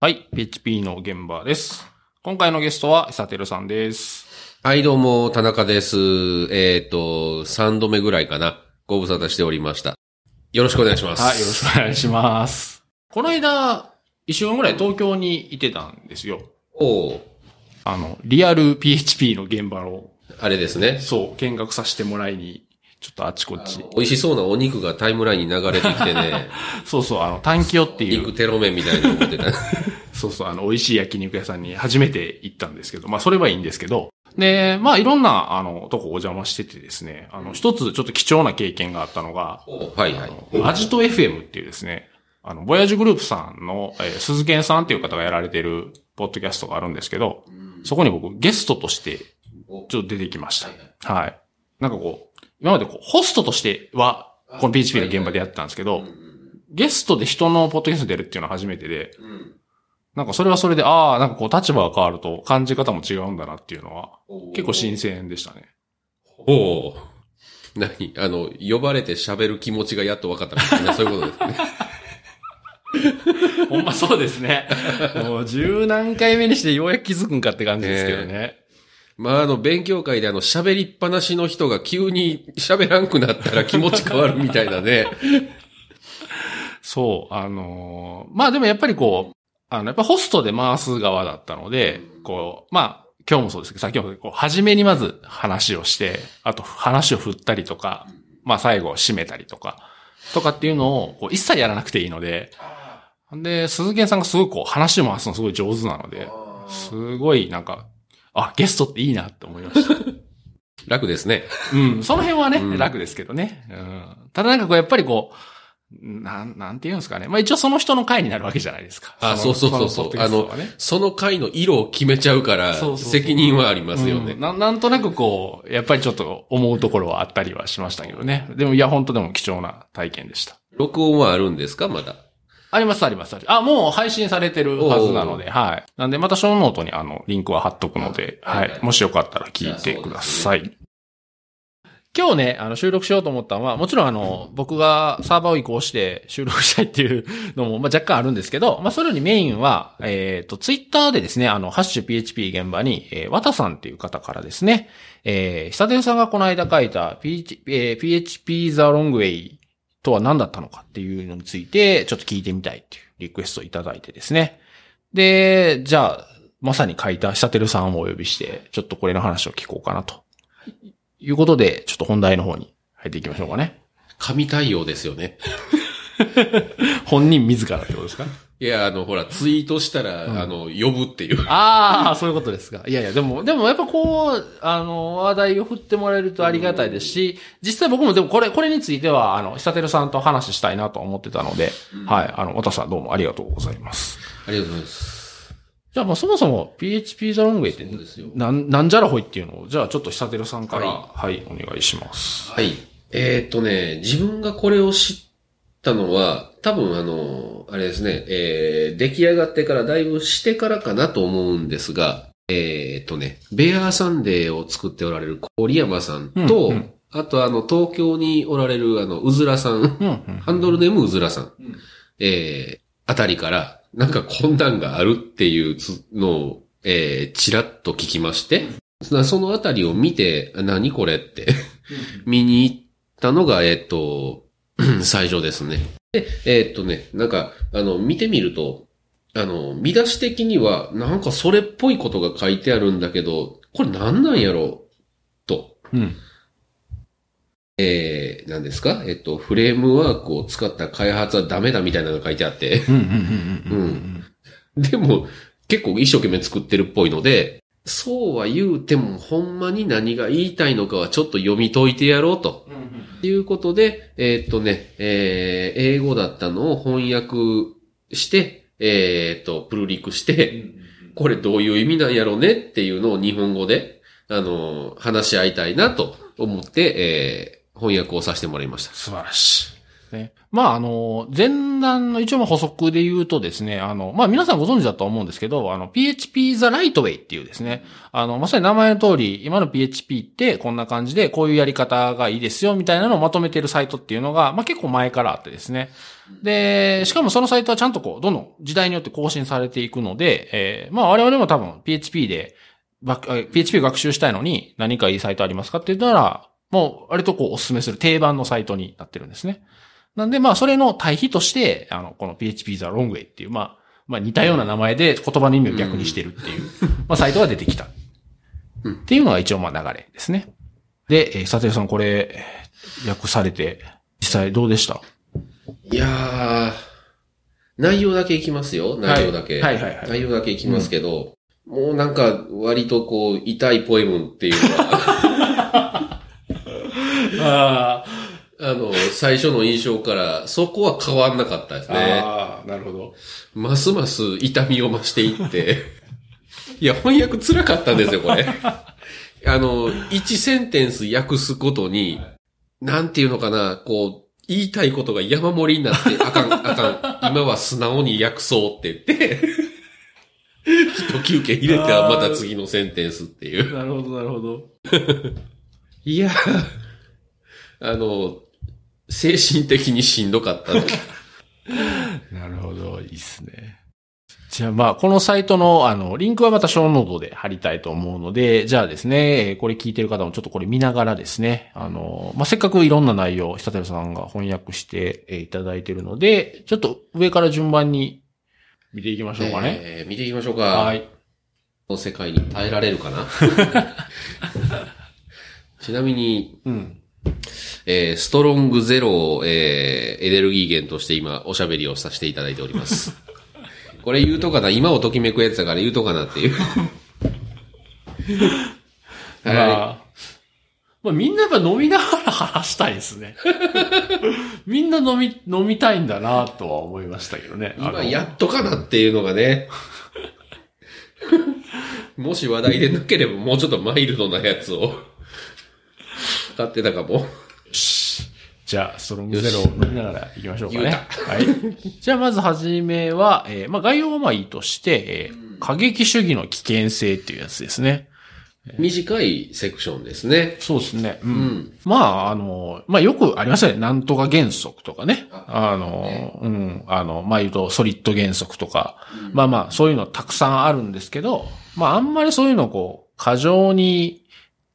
はい、PHP の現場です。今回のゲストは、イサテルさんです。はい、どうも、田中です。えっ、と、3度目ぐらいかな。ご無沙汰しておりました。よろしくお願いします。はい、よろしくお願いします。この間、一週間ぐらい東京にいてたんですよ。おうあの、リアル PHP の現場を、あれですね。そう、見学させてもらいに、ちょっとあっちこっち。美味しそうなお肉がタイムラインに流れてきてね、そうそう、あの、短期っていう肉、テロ麺みたいなの持ってた。そうそう、あの、美味しい焼肉屋さんに初めて行ったんですけど、まあ、それはいいんですけど、で、まあ、いろんな、あの、とこお邪魔しててですね、あの、一つちょっと貴重な経験があったのが、おはいはい。アジト FM っていうですね、あの、ボヤージュグループさんの、えー鈴賢さんっていう方がやられてる、ポッドキャストがあるんですけど、そこに僕、ゲストとして、ちょっと出てきました。はい。なんかこう、今までこう、ホストとしては、この PHP の現場でやってたんですけど、ゲストで人のポッドキャスト出るっていうのは初めてで、なんかそれはそれで、ああ、なんかこう立場が変わると感じ方も違うんだなっていうのは、結構新鮮でしたね。おう何？あの、呼ばれて喋る気持ちがやっと分かったみたいな、そういうことですね。ほんまそうですね。もう十何回目にしてようやく気づくんかって感じですけどね。まあ、あの、勉強会であの、喋りっぱなしの人が急に喋らんくなったら気持ち変わるみたいなね。そう、あのーまあでもやっぱりこう、あの、やっぱホストで回す側だったので、こう、まあ、今日もそうですけど、先ほど、こう、初めにまず話をして、あと話を振ったりとか、まあ最後締めたりとか、とかっていうのを、こう、一切やらなくていいので、で、鈴木さんがすごいこう、話を回すのすごい上手なので、すごいなんか、あ、ゲストっていいなって思いました。楽ですね。うん、その辺はね、うん楽ですけどね。うん。ただなんかこう、やっぱりこう、なん、なんて言うんですかね。まあ一応その人の回になるわけじゃないですか。あ、そうそうそうそう。あののポッドキャストはね、その回の色を決めちゃうからそうそうそう、責任はありますよねうん。ななんとなくこう、やっぱりちょっと思うところはあったりはしましたけどね。でもいや、本当でも貴重な体験でした。録音はあるんですか？まだ。あります、あります。ありあ、もう配信されてるはずなので、はい。なんで、またショーノートにあの、リンクは貼っとくので、はいはい。もしよかったら聞いてください。今日ね、あの、収録しようと思ったのは、もちろんあの、僕がサーバーを移行して収録したいっていうのも、まあ、若干あるんですけど、まあ、それよりメインは、えっ、と、ツイッターでですね、あの、ハッシュ PHP 現場に、えー、わたさんっていう方からですね、えー、久手さんがこの間書いた PHP,、えー PHP The Long Way とは何だったのかっていうのについて、ちょっと聞いてみたいっていうリクエストをいただいてですね。で、じゃあ、まさに書いた久手さんをお呼びして、ちょっとこれの話を聞こうかなと。いうことで、ちょっと本題の方に入っていきましょうかね。神対応ですよね。本人自らってことですか？いや、あの、ほら、ツイートしたら、あの、呼ぶっていう。ああ、そういうことですか。いやいや、でも、でもやっぱこう、あの、話題を振ってもらえるとありがたいですし、実際僕もでもこれ、これについては、あの、久手さんと話したいなと思ってたので、はい、あの、私さんどうもありがとうございます。ありがとうございます。じゃあ、まあ、そもそも PHP ザロングウェイってそうですよ、なん、なんじゃらほいっていうのを、じゃあ、ちょっと久手さんから、ははい、お願いします。はい。えーっとね、自分がこれを知ったのは、多分あの、あれですね、えー、出来上がってからだいぶしてからかなと思うんですが、えーっとね、ベアーサンデーを作っておられる郡山さんと、うんうん。あとあの、東京におられるあの、うずらさん、うん、うん。ハンドルネームうずらさん、えー、あたりから、なんかこんなんがあるっていうつのを、えー、ちらっと聞きまして、なそのあたりを見て、何これって、見に行ったのが、えっ、と、最初ですね。で、えっ、とね、なんか、あの、見てみると、あの、見出し的には、なんかそれっぽいことが書いてあるんだけど、これ何なんやろうと。うん。えー、何ですか？えっと、フレームワークを使った開発はダメだみたいなのが書いてあって、うん、うん、うん、うん。でも、結構一生懸命作ってるっぽいので、そうは言うても、ほんまに何が言いたいのかはちょっと読み解いてやろうと。いうことで、えーっとね、えー英語だったのを翻訳して、えーっと、プルリクして、これどういう意味なんやろうねっていうのを日本語で、あの、話し合いたいなと思って、えー翻訳をさせてもらいました。素晴らしい。ね。まあ、あの、前段の一応補足で言うとですね、あの、まあ皆さんご存知だと思うんですけど、あの、PHP The Lightway っていうですね、あの、まさに名前の通り、今の PHP ってこんな感じで、こういうやり方がいいですよ、みたいなのをまとめてるサイトっていうのが、まあ結構前からあってですね。で、しかもそのサイトはちゃんとこう、どんどん時代によって更新されていくので、えー、まあ我々も多分 PHP で、PHP 学習したいのに何かいいサイトありますかって言ったら、もう割とこうお勧めする定番のサイトになってるんですね。なんで、まあ、それの対比として、あの、この PHP The Long Way っていう、まあ、まあ、似たような名前で言葉の意味を逆にしてるっていう、まあ、サイトが出てきた。っていうのが一応、まあ、流れですね。で、えー、佐藤さん、これ、訳されて、実際どうでした？いやー、内容だけいきますよ。内容だけ。はい、はい、はいはい内容だけいきますけど、うん、もうなんか、割とこう、痛いポエムっていうのは ああ。あの、最初の印象から、そこは変わんなかったですね。ああ、なるほど。ますます痛みを増していって。いや、翻訳辛かったんですよ、これ。あの、一センテンス訳すことに、なんていうのかな、こう、言いたいことが山盛りになって、あかん、あかん、今は素直に訳そうって言って、一休憩入れてはまた次のセンテンスっていう。なるほど、なるほど。いや、あの、精神的にしんどかったの。なるほど、いいっすね。じゃあまあ、このサイトの、あの、リンクはまたショーノートで貼りたいと思うので、じゃあですね、これ聞いてる方もちょっとこれ見ながらですね、あの、まあ、せっかくいろんな内容、久手さんが翻訳していただいているので、ちょっと上から順番に見ていきましょうかね。えー、見ていきましょうか。はい。この世界に耐えられるかな？ちなみに、うん。えー、ストロングゼロを、えー、エネルギー源として今おしゃべりをさせていただいております。これ言うとかな、今をときめくやつだから言うとかなっていう。はい、まあ、まあ、みんなやっぱ飲みながら話したいですね。みんな飲み、飲みたいんだなとは思いましたけどね。今やっとかなっていうのがね。もし話題でなければもうちょっとマイルドなやつを買ってたかも。じゃあ、ストロングゼロを飲みながら行きましょうかね。はい。じゃあ、まずはじめは、えー、まあ、概要はまあいいとして、えー、過激主義の危険性っていうやつですね。短いセクションですね。そうですね。うん。うん、まあ、あの、まあ、よくありますよね。なんとか原則とかね。あの、ね、うん。あの、まあ、言うと、ソリッド原則とか。うん、まあまあ、そういうのたくさんあるんですけど、まあ、あんまりそういうのをこう、過剰に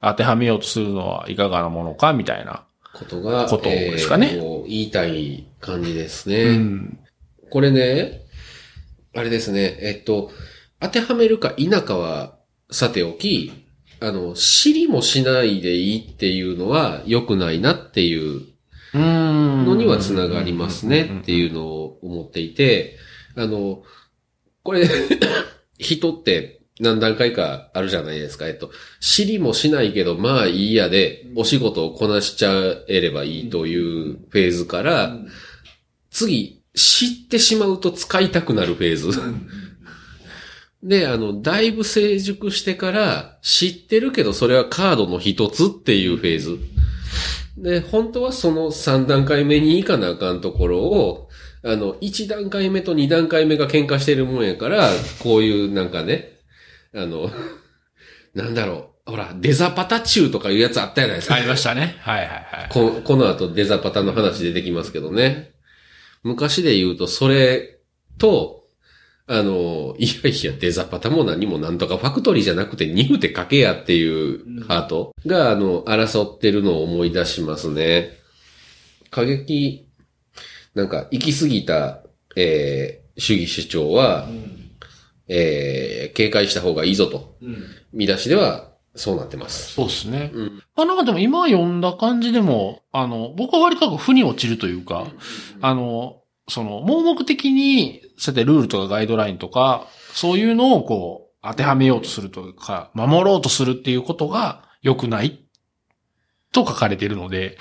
当てはめようとするのはいかがなものか、みたいな。ことが、ことですかね、えー、言いたい感じですね。うん、これね、あれですね、えっと、当てはめるか否かはさておき、あの、知りもしないでいいっていうのは良くないなっていうのにはつながりますねっていうのを思っていて、あの、これ 人って何段階かあるじゃないですか。えっと、知りもしないけど、まあいいやで、お仕事をこなしちゃえればいいというフェーズから、次、知ってしまうと使いたくなるフェーズ。で、あの、だいぶ成熟してから、知ってるけどそれはカードの一つっていうフェーズ。で、本当はその3段階目に行かなあかんところを、あの、1段階目と2段階目が喧嘩してるもんやから、こういうなんかね、あの、なんだろう。ほら、デザパタ中とかいうやつあったじゃないですか。ありましたね。はいはいはい。ここの後デザパタの話出てきますけどね。昔で言うと、それと、あの、いやいや、デザパタも何もなんとかファクトリーじゃなくてニフて書けやっていうハートが、あの、争ってるのを思い出しますね。過激、なんか、行き過ぎた、えー、主義主張は、うんえー、警戒した方がいいぞと。うん、見出しでは、そうなってます。そうですね。うん。あ、なんかでも今読んだ感じでも、あの、僕は割と負に落ちるというか、あの、その、盲目的に、そうやってルールとかガイドラインとか、そういうのをこう、当てはめようとするとか、守ろうとするっていうことが良くないと書かれているので、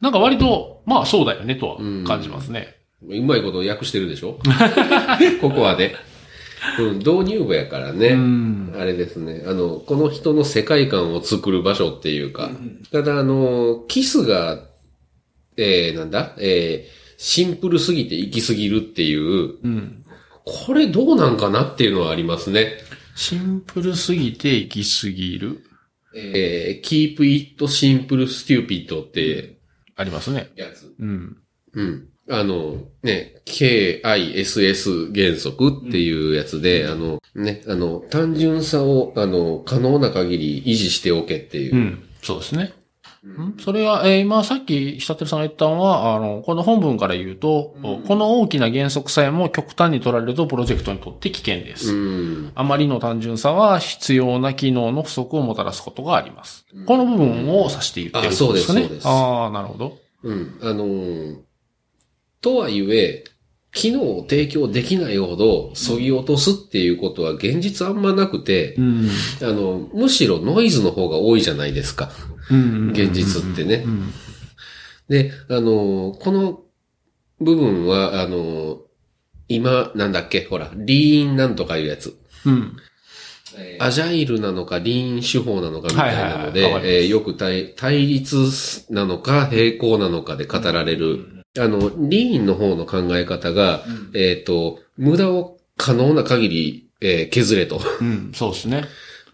なんか割と、まあそうだよねとは感じますね。うまいこと訳してるでしょ？ここはね。うん、導入部やからね。あれですね。あの、この人の世界観を作る場所っていうか。ただ、あの、キスが、えー、なんだ？えー、シンプルすぎて行き過ぎるっていう、うん。これどうなんかなっていうのはありますね。シンプルすぎて行き過ぎる？えー、keep it simple stupid ってありますね。やつ。うん。うん。あの、ね、KISS 原則っていうやつで、あの、ね、あの、単純さを、あの、可能な限り維持しておけっていうう。ん。そうですね。んそれは、えー今さっき、久照さんが言ったのは、あの、この本文から言うと、この大きな原則さえも極端に取られるとプロジェクトにとって危険です。うん。あまりの単純さは必要な機能の不足をもたらすことがあります。この部分を指して言ってるってことですかね。あそうですそうですああ、なるほど。うん。あのーとはいえ、機能を提供できないほど、削ぎ落とすっていうことは現実あんまなくて、うん。あの、むしろノイズの方が多いじゃないですか。うん。現実ってねう。ん。で、あのーこの部分は、あのー今、なんだっけ、ほら、リーンなんとかいうやつ。うん。アジャイルなのか、リーン手法なのかみたいなので、よく対対立なのか、並行なのかで語られる。あの、リーンの方の考え方が、えっ、と、無駄を可能な限り、えー削れと。うん。そうですね。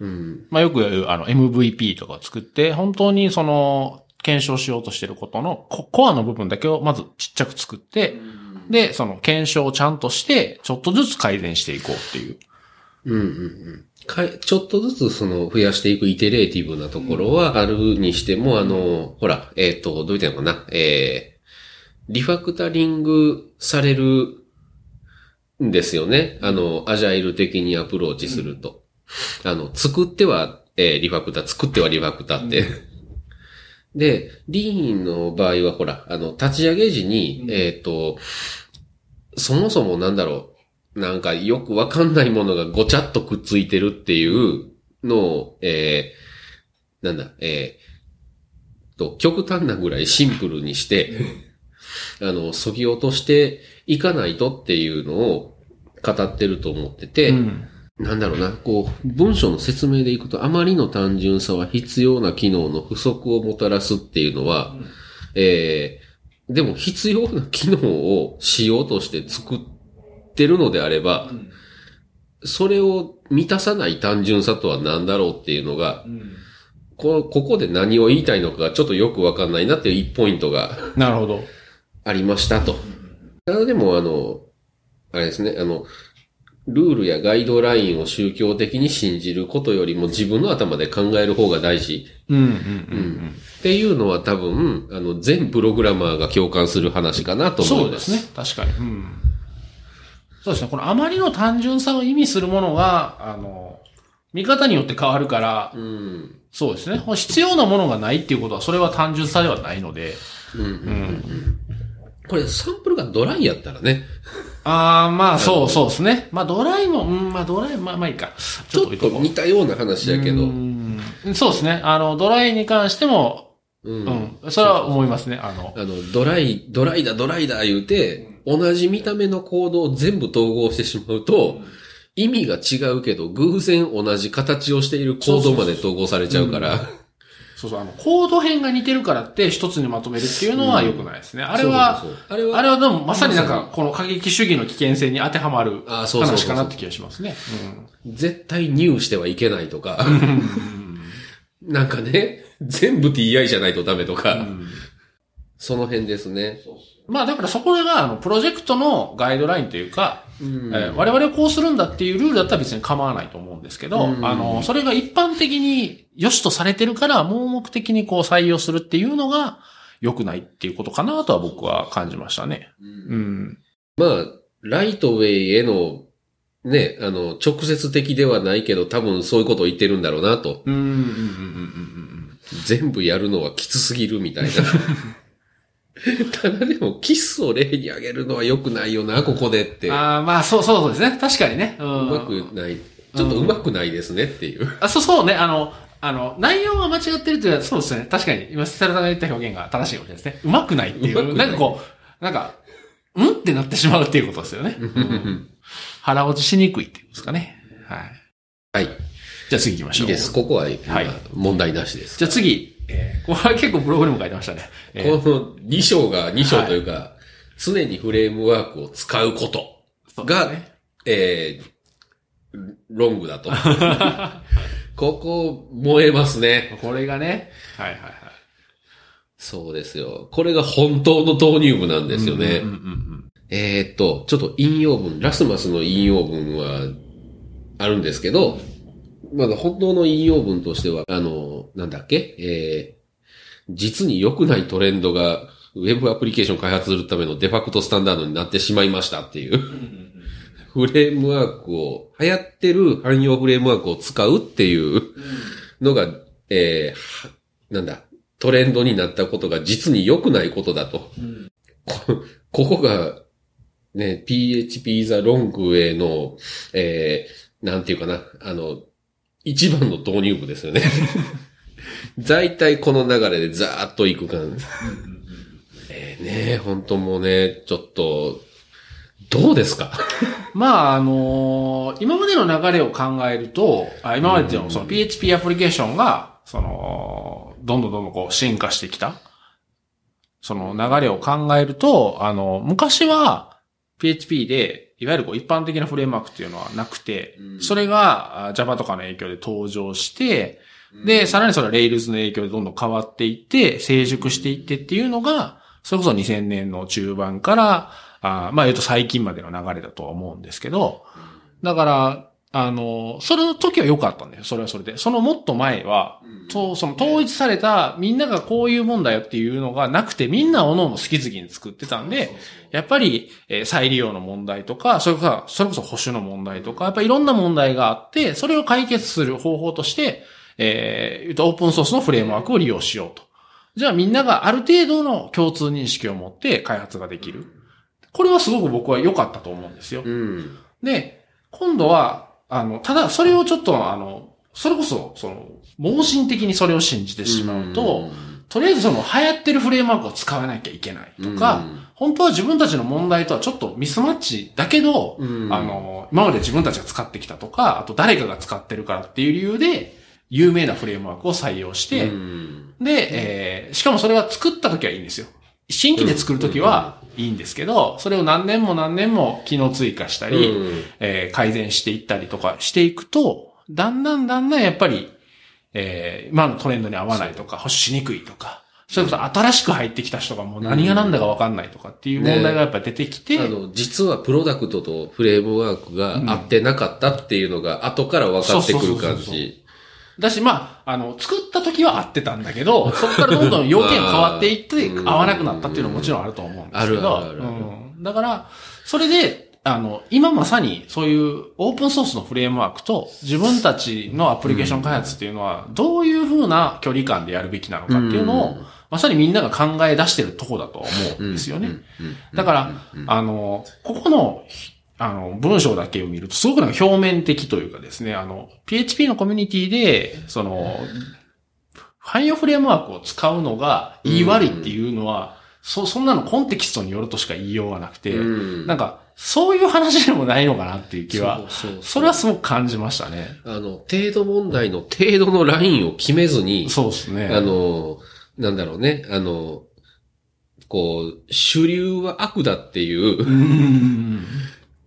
うん。まあよくあの、MVP とかを作って、本当にその、検証しようとしてることのココアの部分だけをまずちっちゃく作って、で、その検証をちゃんとして、ちょっとずつ改善していこうっていう。うんうんうん。かいちょっとずつその増やしていくイテレーティブなところはあるにしても、あの、ほら、えっ、と、どう言ったのかな、えー、リファクタリングされるんですよね。あの、アジャイル的にアプローチすると。あの、作っては、えーリファクタ、作ってはリファクタって。で、リーンの場合はほら、あの、立ち上げ時に、えっ、と、そもそもなんだろう、なんかよくわかんないものがごちゃっとくっついてるっていうのを、えー、なんだ、えー、と、極端なぐらいシンプルにして、あの、そぎ落としていかないとっていうのを語ってると思ってて、うん。なんだろうな、こう、文章の説明でいくと、あまりの単純さは必要な機能の不足をもたらすっていうのは、えー、でも必要な機能をしようとして作ってるのであれば、それを満たさない単純さとは何だろうっていうのが、こここで何を言いたいのかがちょっとよくわかんないなっていう一ポイントがなるほど。ありましたと。ただでもあの、あれですね、あの、ルールやガイドラインを宗教的に信じることよりも自分の頭で考える方が大事うん、うん、うん。っていうのは多分、あの、全プログラマーが共感する話かなと思いま。そうですすね。確かに。うん。そうですね。このあまりの単純さを意味するものが、あの、見方によって変わるから、うん。そうですね。必要なものがないっていうことは、それは単純さではないので。うん。うん。うん。これサンプルがドライやったらね、ああ、まあ、そうそうですね。まあ、ドライも、うん、まあ、ドライ、まあ、まあいいか。ちょっと似たような話やけど、うんそうですね。あの、ドライに関しても、うんうん。それは思いますね。あの、あの、ドライ、ドライだ、ドライだ言うて、同じ見た目のコードを全部統合してしまうと、意味が違うけど、偶然同じ形をしているコードまで統合されちゃうから、そうそう、あの、コード編が似てるからって一つにまとめるっていうのは良くないですね。あれは、そうそうそう。あれは、あれはでもまさになんか、この過激主義の危険性に当てはまる話かなって気がしますね。絶対ニューしてはいけないとか、なんかね、全部 TI じゃないとダメとか、うん。その辺ですね。まあだからそこが、あの、プロジェクトのガイドラインというか、うんえー我々はこうするんだっていうルールだったら別に構わないと思うんですけど、うんあの、それが一般的に良しとされてるから、盲目的にこう採用するっていうのが良くないっていうことかなとは僕は感じましたね。うん。まあ、ライトウェイへの、ね、あの、直接的ではないけど、多分そういうことを言ってるんだろうなと。全部やるのはきつすぎるみたいな。ただでも、キスを例に挙げるのは良くないよな、ここでって。うああ、まあそうそうですね。確かにね。うん。まくない。ちょっとうまくないですねっていう。あ、そうそうね。あの、あの、内容が間違ってるというのは、そうですね。確かに、今、セラさんが言った表現が正しいかもしれないですね。うまくないっていう。うなんかこう、なんか、うんってなってしまうっていうことですよね。う ん腹落ちしにくいっていうんですかね。はい。はい。じゃあ次行きましょ。いういです。ここは、はい問題なしです。じゃあ次、えーこれは結構ブログにも書いてましたね。えーこの2章が2章というか、常にフレームワークを使うことが、ね、えー、ロングだと。ここ、燃えますね。これがね、はいはいはい。そうですよ。これが本当の導入部なんですよね。うんうんうんえーっと、ちょっと引用文、ラスマスの引用文はあるんですけど、まだ本当の引用文としては、あの、なんだっけ？えー、実に良くないトレンドが、ウェブアプリケーション開発するためのデファクトスタンダードになってしまいましたっていう。フレームワークを、流行ってる汎用フレームワークを使うっていうのが、えーなんだ、トレンドになったことが実に良くないことだと。こここが、ね、PHP ザロングウェイの、えー、なんていうかな、あの、一番の導入部ですよね。大体この流れでザーッと行く感じ。えー、ね本当もうね、ちょっと、どうですか？まあ、あのー今までの流れを考えると、あ今までのその PHP アプリケーションが、その、どんどんどんどんこう進化してきた。その流れを考えると、あの、昔は PHP で、いわゆるこう一般的なフレームワークっていうのはなくて、うん。それがあ Java とかの影響で登場して、で、さらにそれは Rails の影響でどんどん変わっていって、成熟していってっていうのが、それこそ2000年の中盤から、あまあ言うと最近までの流れだとは思うんですけど、だから、あの、それの時は良かったんだよ。それはそれで。そのもっと前は、と、その統一されたみんながこういうもんだよっていうのがなくて、みんな各々好き好きに作ってたんで、やっぱり、えー再利用の問題とか、それから、それこそ保守の問題とか、やっぱりいろんな問題があって、それを解決する方法として、えーオープンソースのフレームワークを利用しようと。じゃあみんながある程度の共通認識を持って開発ができる。これはすごく僕は良かったと思うんですよ。うん。で、今度は、あの、ただそれをちょっとあの、それこそ、その、盲信的にそれを信じてしまうと、とりあえずその流行ってるフレームワークを使わなきゃいけないとか、本当は自分たちの問題とはちょっとミスマッチだけど、うん。あの、今まで自分たちが使ってきたとか、あと誰かが使ってるからっていう理由で、有名なフレームワークを採用して、うん。で、えーしかもそれは作った時はいいんですよ。新規で作る時はいいんですけど、それを何年も何年も機能追加したり、うん。えー改善していったりとかしていくと、だんだんだんだんやっぱり、えー今のトレンドに合わないとか、保守しにくいとか、それこそ新しく入ってきた人がもう何が何だかわかんないとかっていう問題がやっぱ出てきて、あの、実はプロダクトとフレームワークが合ってなかったっていうのが後から分かってくる感じ。だし、まあ、あの、作った時は合ってたんだけど、そこからどんどん要件変わっていって、うん。合わなくなったっていうのももちろんあると思うんですけど、あるあるあるうん。だから、それで、あの、今まさにそういうオープンソースのフレームワークと自分たちのアプリケーション開発っていうのは、どういう風な距離感でやるべきなのかっていうのを、うん。まさにみんなが考え出してるとこだとは思うんですよね。だから、あの、ここの、あの、文章だけを見ると、すごくなんか表面的というかですね、あの、PHP のコミュニティで、その、汎用フレームワークを使うのが言い悪いっていうのは、そ、そんなのコンテキストによるとしか言いようがなくて、うんなんか、そういう話でもないのかなっていう気は、そうそうそれはすごく感じましたね。あの、程度問題の程度のラインを決めずに、そうですね。あの、なんだろうね、あの、こう、主流は悪だっていうう、ん、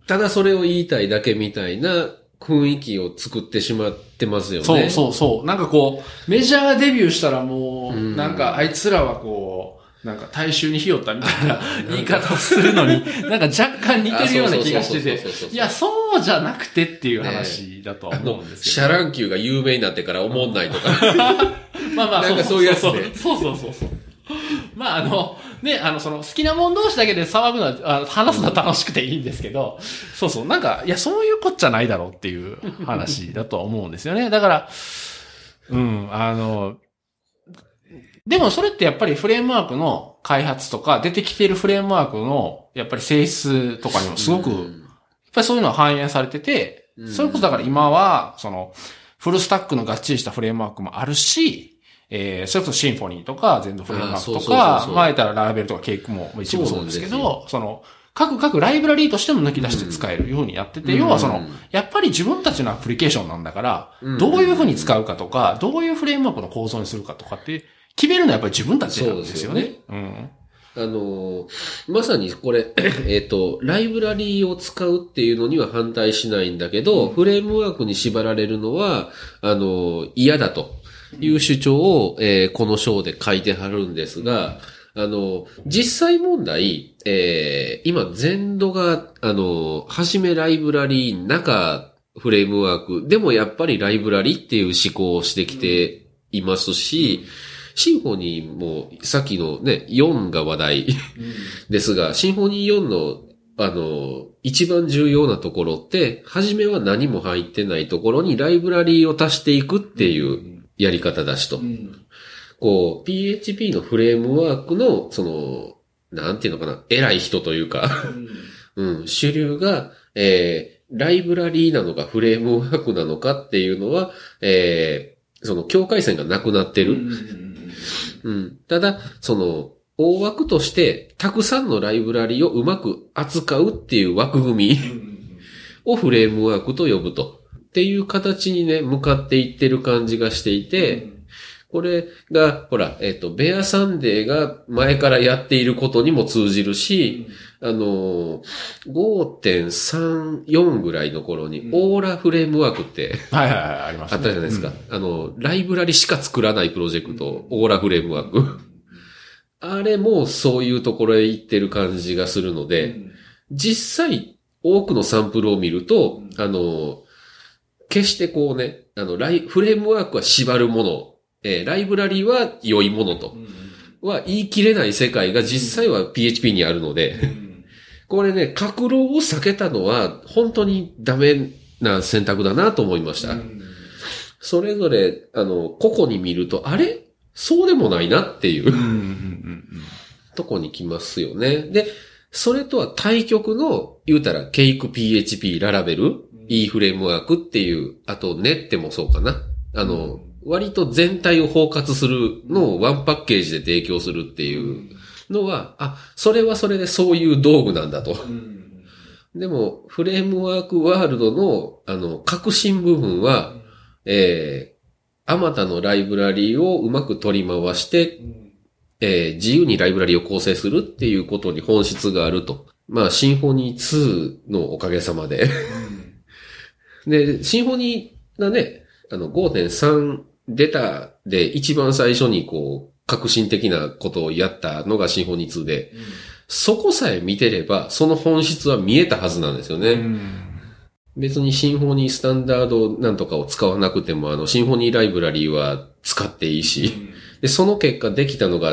ただそれを言いたいだけみたいな雰囲気を作ってしまってますよね。そうそうそう。なんかこう、メジャーデビューしたらもう、うんなんかあいつらはこう、なんか大衆にひよったみたいな 言い方をするのに、なんか若干似てるような気がしてていや、そうじゃなくてっていう話だとは思うん、ですけど。シャ乱Qが有名になってから思んないとか。まあまあ、なんかそういうやつそうねそうそうそうそう。まああの、ね、あの、その好きなもん同士だけで騒ぐのは、あの話すのは楽しくていいんですけど、そうそう、なんか、いや、そういうこっちゃないだろうっていう話だとは思うんですよね。だから、うん、あの、でもそれってやっぱりフレームワークの開発とか、出てきているフレームワークの、やっぱり性質とかにもすごく、やっぱりそういうのは反映されてて、うん。それこそだから今は、その、フルスタックのがっちりしたフレームワークもあるし、えー、それこそシンフォニーとか、全土フレームワークとか前言ったらラーベルとかケイクも一部そうですけど、その、各各ライブラリーとしても抜き出して使えるようにやってて、うん。要はそのうん、やっぱり自分たちのアプリケーションなんだから、うん。どういうふうに使うかとか、どういうフレームワークの構造にするかとかって、決めるのはやっぱり自分たちなんですよね。うん。あの、まさにこれ、えっ、と、ライブラリーを使うっていうのには反対しないんだけど、フレームワークに縛られるのは、あの、嫌だという主張を、えーこの章で書いてはるんですが、あの、実際問題、えー今、全土が、あの、はじめライブラリー、中、フレームワーク、でもやっぱりライブラリーっていう思考をしてきていますし、シンフォニーも、さっきのね、4が話題ですが、シンフォニー4の、あの、一番重要なところって、初めは何も入ってないところにライブラリーを足していくっていうやり方だしと。こう、PHP のフレームワークの、その、なんていうのかな、偉い人というか、うん、主流が、えー、ライブラリーなのかフレームワークなのかっていうのは、えー、その境界線がなくなってる。うん。ただ、その、大枠として、たくさんのライブラリをうまく扱うっていう枠組みをフレームワークと呼ぶと。っていう形にね、向かっていってる感じがしていて、これが、ほら、えっ、と、ベアサンデーが前からやっていることにも通じるし、あのー、5.34ぐらいの頃に、オーラフレームワークってはいはいはい、ありますあったじゃないですか。あの、ライブラリしか作らないプロジェクト、オーラフレームワーク。あれもそういうところへ行ってる感じがするので、実際多くのサンプルを見ると、あの、決してこうね、あの、ライ、フレームワークは縛るもの、えーライブラリは良いものと、は言い切れない世界が実際は PHP にあるので、これね、格論を避けたのは本当にダメな選択だなと思いました。それぞれ、あの、個々に見ると、あれ？そうでもないなっていう。とこに来ますよね。で、それとは対極の、言うたら、ケイク PHP ララベル、E フレームワークっていう、あと、ネッテもそうかな。あの、割と全体を包括するのをワンパッケージで提供するっていうのは、あ、それはそれでそういう道具なんだと。でも、フレームワークワールドの、あの、革新部分は、えー、あまたのライブラリーをうまく取り回して、えー自由にライブラリーを構成するっていうことに本質があると。まあ、シンフォニー2のおかげさまで。で、シンフォニーがね、あの、5.3出たで一番最初にこう、革新的なことをやったのがシンフォニー2で、そこさえ見てれば、その本質は見えたはずなんですよね。うん。別にシンフォニースタンダードなんとかを使わなくても、あの、シンフォニーライブラリーは使っていいし、で、その結果できたのが、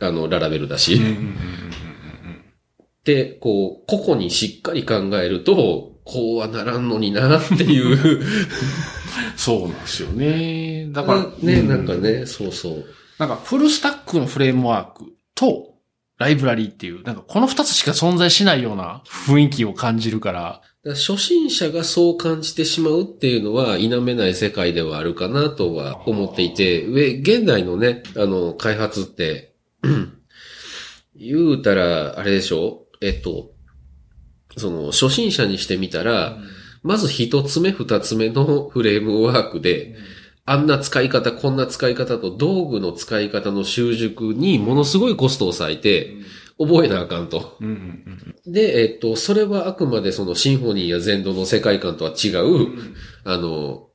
あの、ララベルだし、で、こう、個々にしっかり考えると、こうはならんのになっていう。そうなんですよね。だから、ね、うんなんかね、そうそう。なんかフルスタックのフレームワークとライブラリーっていう、なんかこの二つしか存在しないような雰囲気を感じるから、だから初心者がそう感じてしまうっていうのは否めない世界ではあるかなとは思っていて、上現代のね、あの、開発って、うん言うたら、あれでしょ？えっと、その、初心者にしてみたら、まず一つ目二つ目のフレームワークで、あんな使い方、こんな使い方と道具の使い方の習熟にものすごいコストを割いて、覚えなあかんと。うんうんで、えっと、それはあくまでそのシンフォニーや全土の世界観とは違う、あの、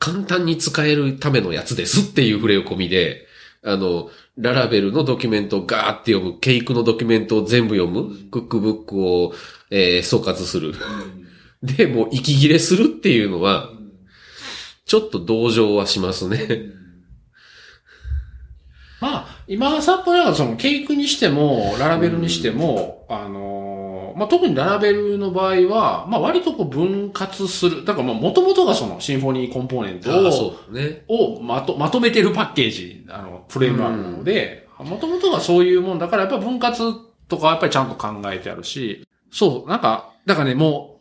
簡単に使えるためのやつですっていう触れ込みで、あの、ララベルのドキュメントをガーって読む、ケイクのドキュメントを全部読む、クックブックを、えー総括する。で、もう息切れするっていうのは、ちょっと同情はしますね。まあ、今、さっぽりはその、ケイクにしても、ララベルにしても、あのーまあ、特にララベルの場合は、まあ、割とこう分割する。だからまあ、元々がその、シンフォニーコンポーネントを、ね。をまと、まとめてるパッケージ、あの、フレームワークなので、もともとがそういうもんだから、やっぱり分割とかはやっぱりちゃんと考えてあるし、そう、なんか、だからね、も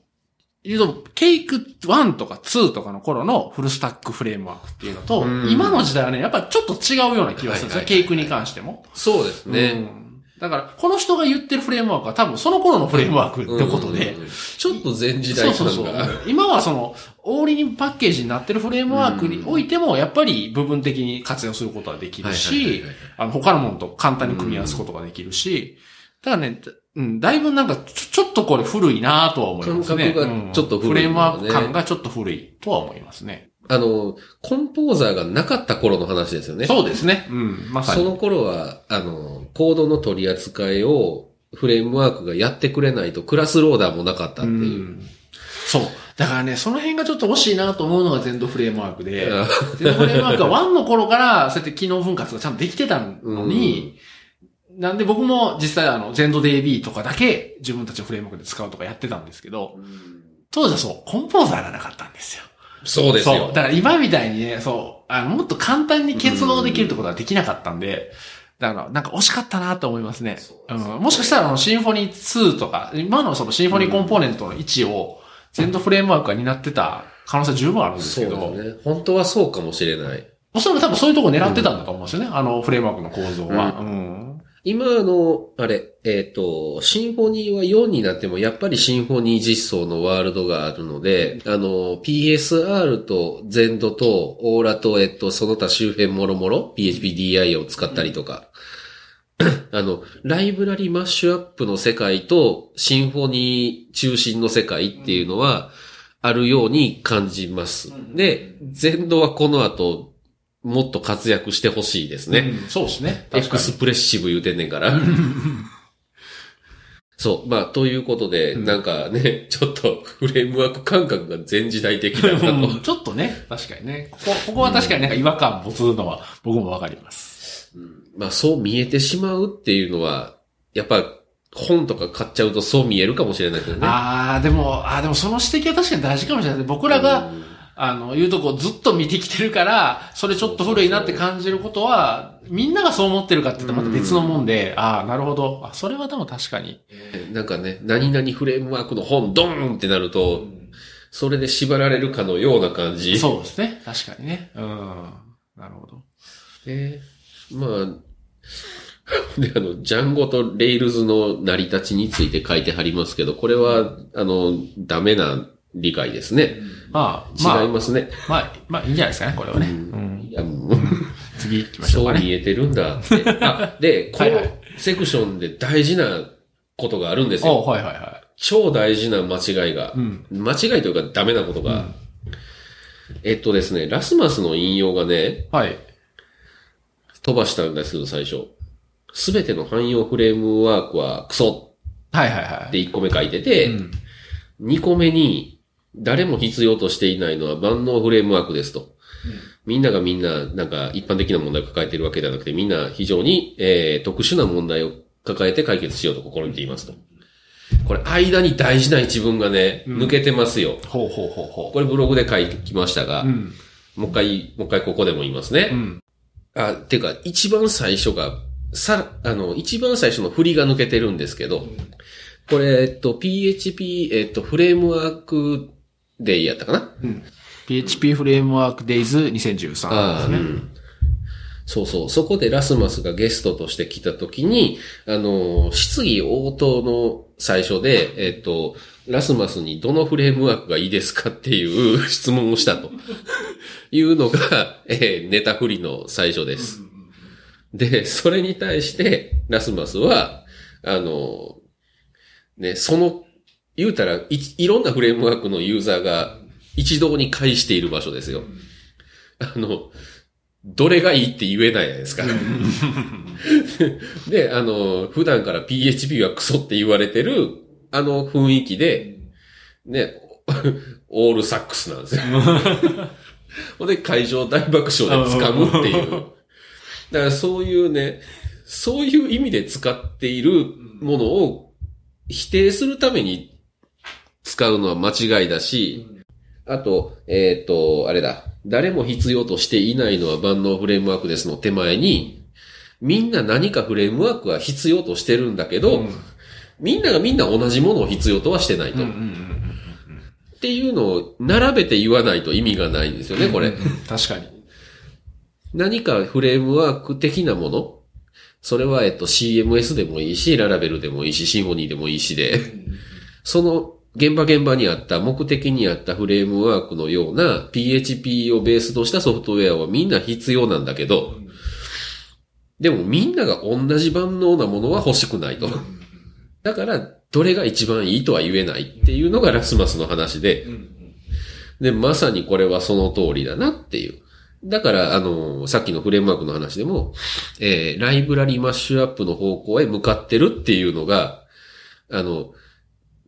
う、言うと、ケイク1とか2とかの頃のフルスタックフレームワークっていうのと、うん今の時代はね、やっぱちょっと違うような気がするんですよ、はいはいはいケイクに関しても。そうですね。うんだから、この人が言ってるフレームワークは多分その頃のフレームワークってことで、うんちょっと前時代そうそうそう。今はその、オーリにパッケージになってるフレームワークにおいても、やっぱり部分的に活用することはできるしあの、他のものと簡単に組み合わすことができるし、だからね、うん、だいぶなんかちょ、ちょっとこれ古いなとは思いますね。感覚がちょっと古いうんフレームワーねク感がちょっと古いとは思いますね。あの、コンポーザーがなかった頃の話ですよね。そうですね。うん、まさに。その頃は、あの、コードの取り扱いをフレームワークがやってくれないとクラスローダーもなかったっていう。うんそう。だからね、その辺がちょっと惜しいなと思うのが全土フレームワークで、あ全土フレームワークは1の頃から、そうやって機能分割がちゃんとできてたのに、なんで僕も実際あの、全土 DB とかだけ自分たちのフレームワークで使うとかやってたんですけど、当時はそう、コンポーザーがなかったんですよ。そうですよ。そう。だから今みたいにね、そう、あの、もっと簡単に結合できるってことはできなかったんで、だから、なんか惜しかったなと思いますね。うん。もしかしたら、あの、シンフォニー2とか、今のそのシンフォニーコンポーネントの位置を、全土フレームワークが担ってた可能性十分あるんですそうけど、ですね。本当はそうかもしれない。おそらく多分そういうとこ狙ってたんだと思うんですよね。あの、フレームワークの構造は。うん。今の、あれ、えっ、と、シンフォニーは4になっても、やっぱりシンフォニー実装のワールドがあるので、あの、PSR とゼンドとオーラと、えっと、その他周辺もろもろ、PHPDI を使ったりとか、あの、ライブラリマッシュアップの世界とシンフォニー中心の世界っていうのは、あるように感じます。で、ゼンドはこの後、もっと活躍してほしいですね。うんそうですね。エクスプレッシブ言うてんねんから。そう。まあ、ということで、なんかね、ちょっとフレームワーク感覚が前時代的だなと。うんちょっとね、確かにね。ここ、ここは確かになんか違和感持つのは僕もわかります。まあ、そう見えてしまうっていうのは、やっぱ本とか買っちゃうとそう見えるかもしれないけどね。ああ、でも、ああ、でもその指摘は確かに大事かもしれない。僕らが、うんあの、いうとこずっと見てきてるから、それちょっと古いなって感じることは、みんながそう思ってるかって言ったらまた別のもんで、ああ、なるほど。あ、それはでも確かに。なんかね、何々フレームワークの本ドーンってなると、それで縛られるかのような感じ。そうですね。確かにね。うん。なるほど。ねまあ、で、あの、ジャンゴとレイルズの成り立ちについて書いてはりますけど、これは、あの、ダメな理解ですね。まあ、まあ、違いますね。まあ、まあ、いいんじゃないですかね、これはね。うん。次行きましょうそうかね。見えてるんだって。あ、で、このセクションで大事なことがあるんですよ。おはいはいは超大事な間違いが。い。うん。間違いというかダメなことが。えっとですね、ラスマスの引用がね、はい。飛ばしたんですけど、最初。すべての汎用フレームワークはクソはいはいはい。って1個目書いてて、うん。2個目に、誰も必要としていないのは万能フレームワークですと。みんながみんな、なんか一般的な問題を抱えているわけではなくて、みんな非常に、えー、特殊な問題を抱えて解決しようと試みていますと。これ、間に大事な一文がね、抜けてますよ。ほうほうほうほこれブログで書いてきましたが、う。うん。もう一回、もう一回ここでも言いますね。うん。あ、てか、一番最初が、さ、あの、一番最初の振りが抜けてるんですけど、これ、えっと、PHP、えっと、フレームワークデイやったかなうん。PHP フレームワークデイズ2013ああ、ですね。うん。そうそう。そこでラスマスがゲストとして来た時に、あの、質疑応答の最初で、えっと、ラスマスにどのフレームワークがいいですかっていう 質問をしたと いうのが、えーネタ振りの最初です。で、それに対して、ラスマスは、あの、ね、その、言うたらい、いろんなフレームワークのユーザーが一堂に会している場所ですよ。あの、どれがいいって言えないじゃないですか。で、あの、普段から PHP はクソって言われてる、あの雰囲気で、ね、オールサックスなんですよ。ほんで、会場大爆笑で掴むっていう。だからそういうね、そういう意味で使っているものを否定するために使うのは間違いだし、あと、えっ、と、あれだ。誰も必要としていないのは万能フレームワークですの手前に、みんな何かフレームワークは必要としてるんだけど、うんみんながみんな同じものを必要とはしてないと。っていうのを並べて言わないと意味がないんですよね、これ。確かに。何かフレームワーク的なものそれは、えっと、CMS でもいいし、ララベルでもいいし、シンフォニーでもいいしで、その現場現場にあった目的にあったフレームワークのような PHP をベースとしたソフトウェアはみんな必要なんだけど、でもみんなが同じ万能なものは欲しくないと。だから、どれが一番いいとは言えないっていうのがラスマスの話で、で、まさにこれはその通りだなっていう。だから、あの、さっきのフレームワークの話でも、えー、ライブラリマッシュアップの方向へ向かってるっていうのが、あの、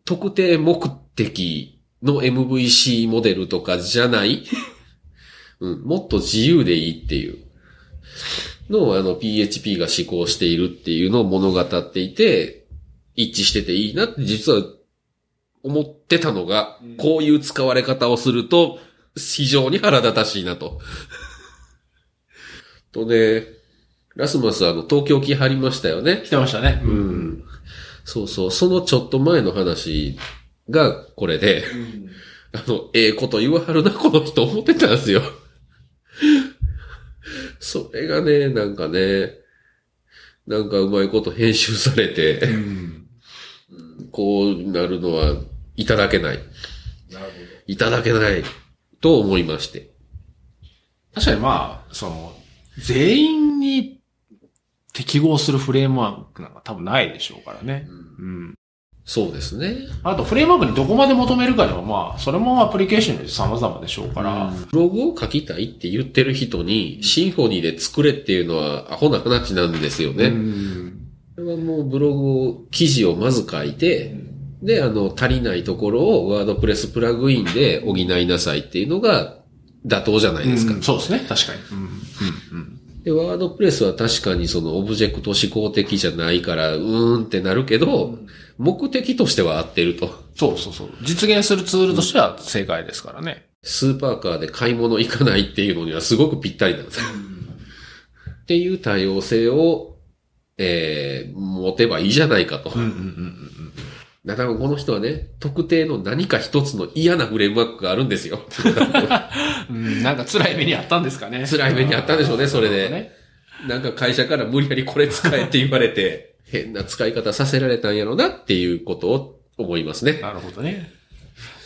特定目的の MVC モデルとかじゃない、うん、もっと自由でいいっていうのをあの PHP が思考しているっていうのを物語っていて、一致してていいなって実は思ってたのが、こういう使われ方をすると非常に腹立たしいなと。とね、ラスマスあの東京来はりましたよね。来てましたね。うん。そうそう。そのちょっと前の話がこれで、あの、ええこと言わはるな、この人思ってたんですよ。それがね、なんかね、なんかうまいこと編集されて、こうなるのはいただけない。なるほど。いただけない。と思いまして。確かにまあ、その、全員に適合するフレームワークなんか多分ないでしょうからね。うん。そうですね。あと、フレームワークにどこまで求めるかでもまあ、それもアプリケーションによって様々でしょうから。ブログを書きたいって言ってる人に、シンフォニーで作れっていうのはアホな話なんですよね。うんこれはもうブログを、記事をまず書いて、で、あの、足りないところをワードプレスプラグインで補いなさいっていうのが妥当じゃないですか。うんそうですね。確かに。うん。うん。で、ワードプレスは確かにそのオブジェクト思考的じゃないから、うーんってなるけど、目的としては合ってると。そうそうそう。実現するツールとしては正解ですからね。スーパーカーで買い物行かないっていうのにはすごくぴったりなんですよ。っていう多様性を、えー、持てばいいじゃないかと。うんうんうん多分この人はね、特定の何か一つの嫌なフレームワークがあるんですよ。うん。うん、なんか辛い目にあったんですかね。辛い目にあったんでしょうね、それで。ね。なんか会社から無理やりこれ使えって言われて、変な使い方させられたんやろなっていうことを思いますね。なるほどね。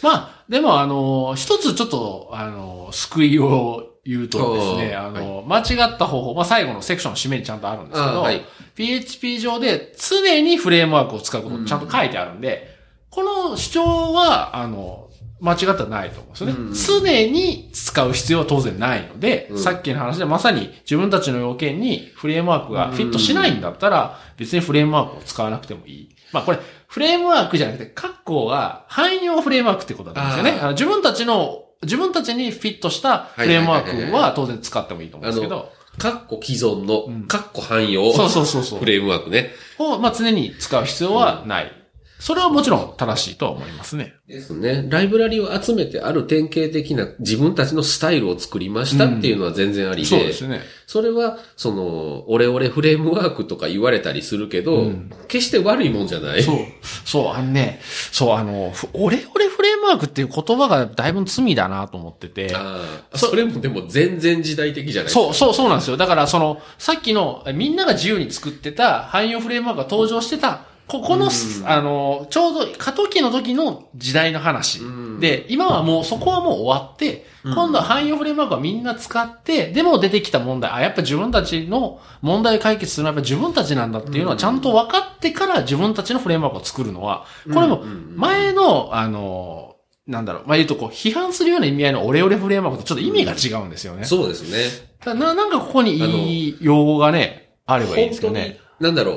まあ、でもあの、一つちょっと、あの、救いを言うとですね、あーあの、間違った方法、まあ最後のセクションの締めにちゃんとあるんですけど、はい PHP 上で常にフレームワークを使うことちゃんと書いてあるんで、この主張は、あの、間違ってはないと思うんですよね。常に使う必要は当然ないので、うんさっきの話でまさに自分たちの要件にフレームワークがフィットしないんだったら、別にフレームワークを使わなくてもいい。まあこれ、フレームワークじゃなくて、括弧が汎用フレームワークってことなんですよね。あの自分たちの、自分たちにフィットしたフレームワークは当然使ってもいいと思うんですけど、カッコ既存のうん、カッコ汎用、そうそうそうそうフレームワークね。を、まあ常に使う必要はない。それはもちろん正しいとは思いますね。ですね。ライブラリを集めてある典型的な自分たちのスタイルを作りましたっていうのは全然ありで、そうですね。それは、その、オレオレフレームワークとか言われたりするけど、うん決して悪いもんじゃない。そう。そう、あのね、そう、あの、ふオレオレフレームワークっていう言葉がだいぶ罪だなと思ってて。ああ、そそれもでも全然時代的じゃないですか。そう、そう、そうなんですよ。だから、その、さっきの、みんなが自由に作ってた、汎用フレームワークが登場してた、ここの、あの、ちょうど過渡期の時の時代の話うん。で、今はもう、そこはもう終わって、今度は汎用フレームワークはみんな使って、でも出てきた問題、あ、やっぱ自分たちの問題を解決するのはやっぱ自分たちなんだっていうのはちゃんと分かってから自分たちのフレームワークを作るのは、これも前の、あの、なんだろう、まあ、言うとこう、批判するような意味合いのオレオレフレームワークとちょっと意味が違うんですよね。そうですね。だな、なんかここにいい用語がね、あればいいんですけどね。なんだろ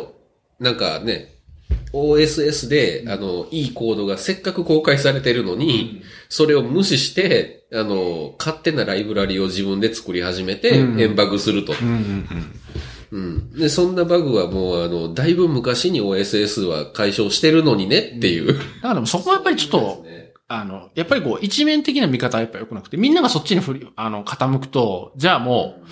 う。なんかね、OSS で、あの、いいコードがせっかく公開されてるのに、それを無視して、あの、勝手なライブラリを自分で作り始めて、うんエンバグすると。うんうんうん。うん。で、そんなバグはもう、あの、だいぶ昔に OSS は解消してるのにねっていう。だからそこはやっぱりちょっと、あの、やっぱりこう、一面的な見方はやっぱ良くなくて、みんながそっちに振り、あの、傾くと、じゃあもう、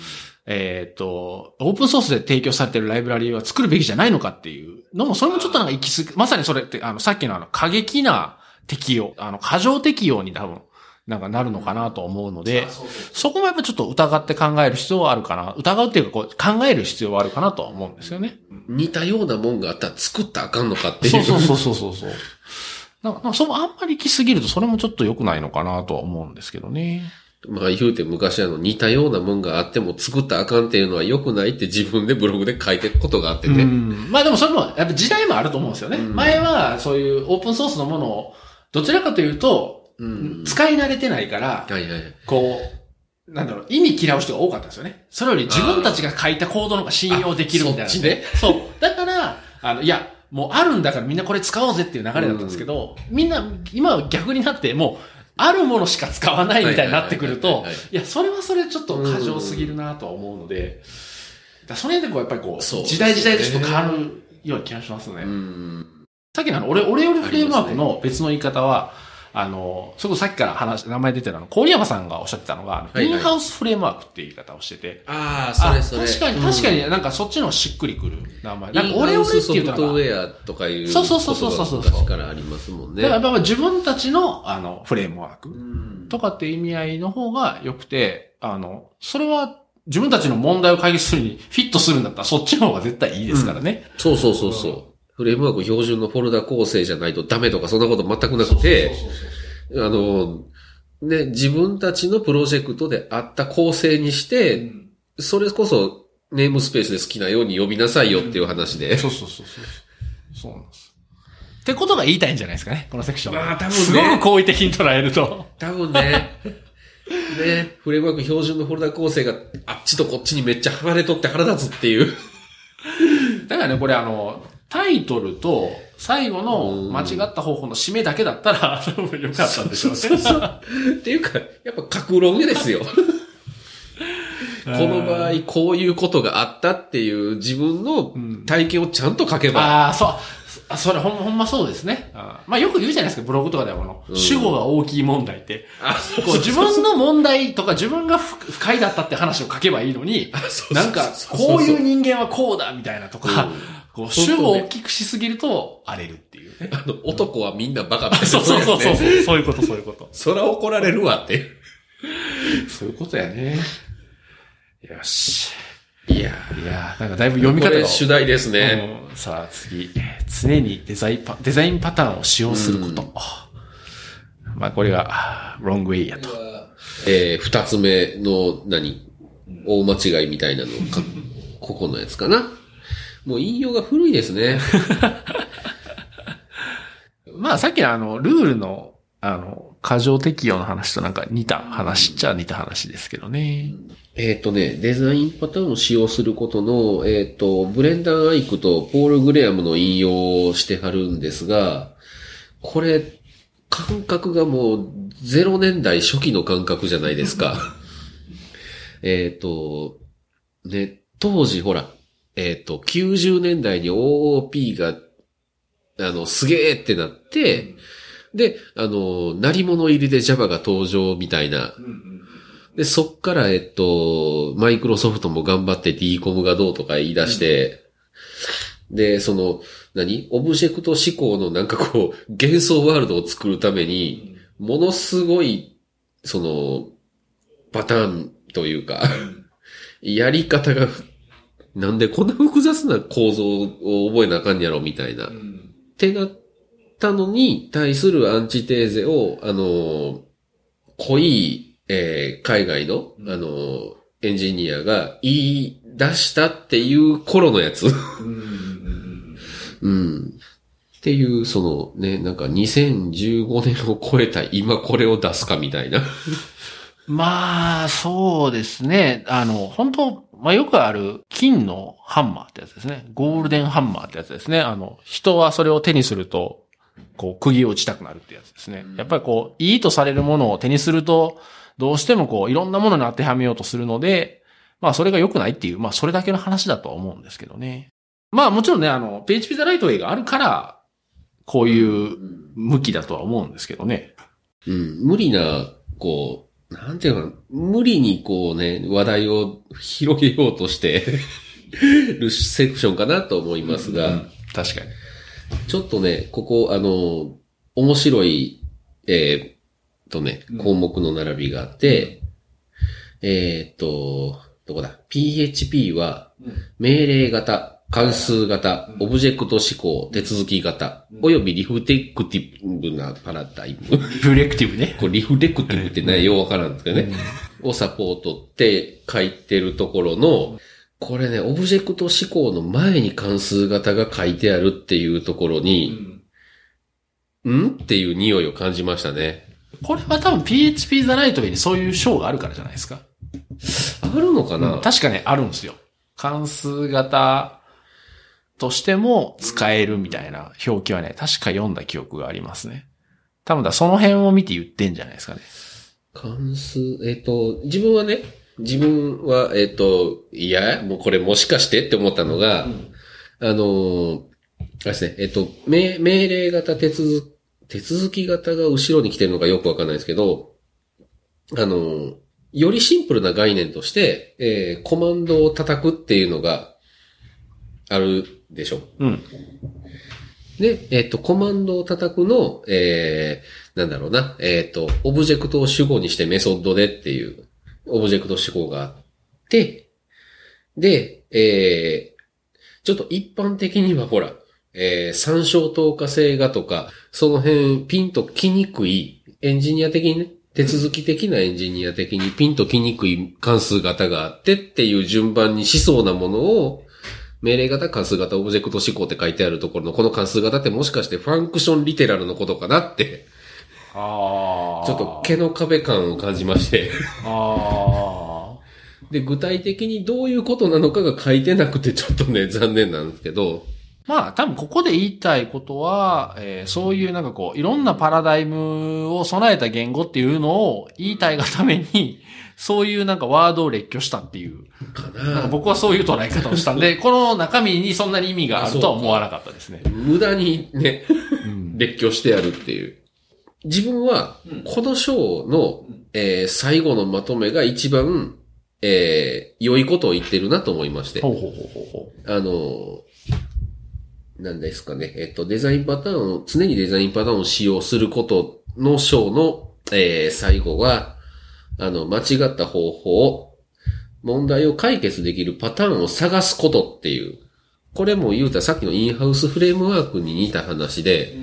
えっ、と、オープンソースで提供されてるライブラリーは作るべきじゃないのかっていうのも、それもちょっとなんか行き過ぎ、まさにそれって、あの、さっきのあの、過激な適用、あの、過剰適用に多分、なんかなるのかなと思うので、そこもやっぱちょっと疑って考える必要はあるかな。疑うっていうかこう考える必要はあるかなとは思うんですよね。似たようなもんがあったら作ったらあかんのかっていう。そうそうそうそうそう。なんか、なんかそのあんまり行きすぎるとそれもちょっと良くないのかなとは思うんですけどね。まあ言うて昔あの似たようなもんがあっても作ったらあかんっていうのは良くないって自分でブログで書いてることがあってね。うんまあでもそれも、やっぱ時代もあると思うんですよね。うん前はそういうオープンソースのものを、どちらかというと、うん使い慣れてないから、はいはいはい。こう、なんだろう、意味嫌う人が多かったんですよね。それより自分たちが書いたコードの方が信用できるみたいな。あそっちねそう。だから、あの、いや、もうあるんだからみんなこれ使おうぜっていう流れだったんですけど、みんな、今は逆になって、もう、あるものしか使わないみたいになってくるとはいや、それはそれちょっと過剰すぎるなとは思うので、だその辺でこう、やっぱりこう、時代時代でちょっと変わるような気がしますね。うん。さっきのあの、俺、俺よりフレームワークの別の言い方は、あの、それこそさっきから話、名前出てるあの、郡山さんがおっしゃってたのが、はいはいインハウスフレームワークっていう言い方をしてて、ああ、それそれ。あ確かに、確かになんかそっちのしっくりくる名前。なんか俺俺俺俺ってソフト言うとなんか、ウェアとかいう。そうそうそうそうそうそう昔からありますもんね。だからやっぱ自分たちの、あの、フレームワークうんとかっていう意味合いの方が良くて、あの、それは自分たちの問題を解決するにフィットするんだったらそっちの方が絶対いいですからね。そうそうそうそう。フレームワーク標準のフォルダ構成じゃないとダメとかそんなこと全くなくて、あの、ね、自分たちのプロジェクトであった構成にして、それこそネームスペースで好きなように呼びなさいよっていう話で。そうそうそうそう。そうなんです。ってことが言いたいんじゃないです。かね、このセクション。まあ多分ねす。ごく好意的に捉えると。多分ね、ね、フレームワーク標準のフォルダ構成があっちとこっちにめっちゃ離れとって腹立つっていう。だからね、これあの、タイトルと最後の間違った方法の締めだけだったら、多分よかったんでしょうね。そうそうっていうか、やっぱ格論ですよ。この場合、こういうことがあったっていう自分の体験をちゃんと書けば。ああ、そう。あ、それほんほんまそうですね。あーまあよく言うじゃないですか、ブログとかではこの、主語が大きい問題って。あ、そうこう自分の問題とか自分が不不快だったって話を書けばいいのに、そうそうなんか、こういう人間はこうだみたいなとかうん、こう主語を大きくしすぎると荒れるっていうね。あの、男はみんなバカみたいな。そうそうそうそう。そういうこと、そういうこと。そら怒られるわって。そういうことやね。よし。いやいやーなんかだいぶ読みこ方が。れ主題ですね。うんさあ次。常にデザインパ、デザインパターンを使用すること。まあこれが、ロングウェイやと。えー、二つ目の何、大間違いみたいなのか、ここのやつかな？もう引用が古いですね。まあさっきのあの、ルールの、あの、過剰適用の話となんか似た話っちゃ似た話ですけどね。えっ、とね、デザインパターンを使用することの、えっ、と、ブレンダー・アイクとポール・グレアムの引用をしてはるんですが、これ、感覚がもう0年代初期の感覚じゃないですか。えっと、ね、当時ほら、えっ、と、90年代に OOP が、あの、すげーってなって、で、あの、鳴り物入りで Java が登場みたいな、で、そっから、えっと、マイクロソフトも頑張って D コムがどうとか言い出して、で、その、何？オブジェクト思考のなんかこう、幻想ワールドを作るために、ものすごい、その、パターンというか、やり方が、なんでこんな複雑な構造を覚えなあかんやろみたいな。ってなったのに対するアンチテーゼを、あの、濃い、えー海外の、あの、エンジニアが言い出したっていう頃のやつ。うん。っていう、そのね、なんか2015年を超えた今これを出すかみたいな。まあ、そうですね。あの、本当まあよくある金のハンマーってやつですね。ゴールデンハンマーってやつですね。あの、人はそれを手にすると、こう、釘を打ちたくなるってやつですね。やっぱりこう、いいとされるものを手にすると、どうしてもこう、いろんなものに当てはめようとするので、まあそれが良くないっていう、まあそれだけの話だとは思うんですけどね。まあもちろんね、あの、PHP ザライトウェイがあるから、こういう向きだとは思うんですけどね。うん、無理な、こう、なんていうの無理にこうね、話題を広げようとしてるセクションかなと思いますが、確かに。ちょっとね、ここ、あの、面白い、えーとね、項目の並びがあって、えーっと、どこだ ?PHP は、命令型、関数型、オブジェクト指向、手続き型、およびリフテクティブなパラダイム。プレクティブね。これリフレクティブってね、ようわからんですけどね。をサポートって書いてるところの、これね、オブジェクト指向の前に関数型が書いてあるっていうところに、んっていう匂いを感じましたね。これは多分 PHP ザライトウェイにそういう章があるからじゃないですか。あるのかな、確かね、あるんですよ。関数型としても使えるみたいな表記はね、確か読んだ記憶がありますね。多分だ、その辺を見て言ってんじゃないですかね。関数、えっ、と、自分はね、自分は、えっ、と、いや、もうこれもしかしてって思ったのが、あのーあれですね、えっ、と、命命令型手続、手続き型が後ろに来てるのかよくわかんないですけど、あのーよりシンプルな概念として、えーコマンドを叩くっていうのがあるでしょ？うん。で、えっ、と、コマンドを叩くの、えー、なんだろうな、えっ、と、オブジェクトを主語にしてメソッドでっていう、オブジェクト主語があって、で、えー、ちょっと一般的にはほら、えー、参照透過性がとか、その辺ピンと来にくい、エンジニア的にね、手続き的なエンジニア的にピンと来にくい関数型があってっていう順番にしそうなものを、命令型、関数型、オブジェクト指向って書いてあるところのこの関数型ってもしかしてファンクションリテラルのことかなって、ああ。ちょっと毛の壁感を感じまして。あで、具体的にどういうことなのかが書いてなくてちょっとね、残念なんですけど、あ。まあ、多分ここで言いたいことは、えーそういうなんかこう、いろんなパラダイムを備えた言語っていうのを言いたいがために、そういうなんかワードを列挙したっていう。かなんかな僕はそういう捉え方をしたんで、この中身にそんなに意味があるとは思わなかったですね。無駄にね、うん列挙してあるっていう。自分は、この章の、えー最後のまとめが一番、えー良いことを言ってるなと思いまして。ほうほうほうほうほあの、なんですかね。えっと、デザインパターンを、常にデザインパターンを使用することの章の、えー最後は、あの、間違った方法、問題を解決できるパターンを探すことっていう。これも言うたらさっきのインハウスフレームワークに似た話で、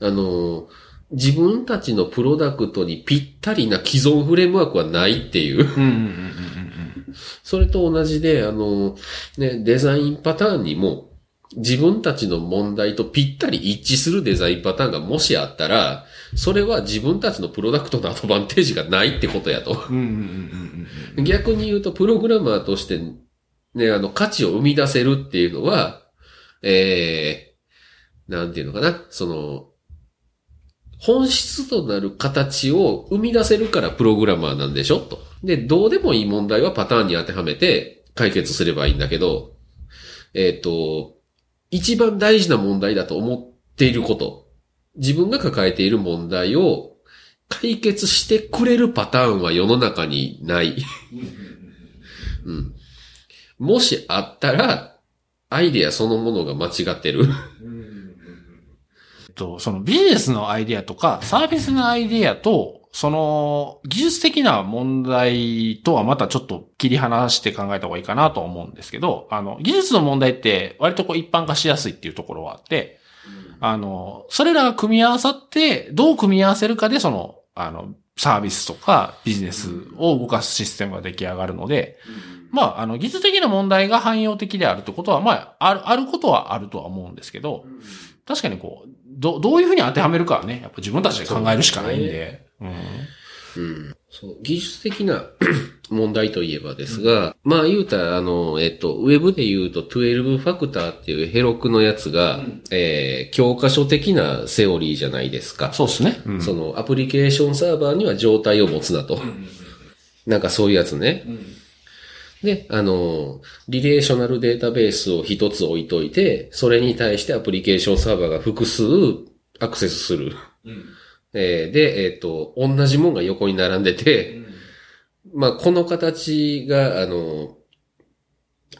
あの、自分たちのプロダクトにぴったりな既存フレームワークはないっていう。それと同じで、あの、ね、デザインパターンにも、自分たちの問題とぴったり一致するデザインパターンがもしあったら、それは自分たちのプロダクトのアドバンテージがないってことやと。逆に言うと、プログラマーとして、ね、あの、価値を生み出せるっていうのは、えー、なんていうのかな、その、本質となる形を生み出せるからプログラマーなんでしょ？と。で、どうでもいい問題はパターンに当てはめて解決すればいいんだけど、えっ、と、一番大事な問題だと思っていること、自分が抱えている問題を解決してくれるパターンは世の中にない。うん。もしあったら、アイデアそのものが間違ってる。えっと、そのビジネスのアイディアとか、サービスのアイディアと、その技術的な問題とはまたちょっと切り離して考えた方がいいかなとは思うんですけど、あの、技術の問題って割とこう一般化しやすいっていうところはあって、あの、それらが組み合わさって、どう組み合わせるかで、その、あの、サービスとかビジネスを動かすシステムが出来上がるので、まあ、あの、技術的な問題が汎用的であるってことは、まあ、ある、あることはあるとは思うんですけど、確かにこう、ど、どういうふうに当てはめるかはね、やっぱ自分たちで考えるしかないんで。うん。うん。そう、技術的な 問題といえばですが、まあ言うたら、あの、えっと、ウェブで言うと12ファクターっていうヘロクのやつが、えー、教科書的なセオリーじゃないですか。そうですね。うん。そのアプリケーションサーバーには状態を持つなと。なんかそういうやつね。で、あの、リレーショナルデータベースを一つ置いといて、それに対してアプリケーションサーバーが複数アクセスする。えーで、えっ、と、同じもんが横に並んでて、まあ、この形が、あの、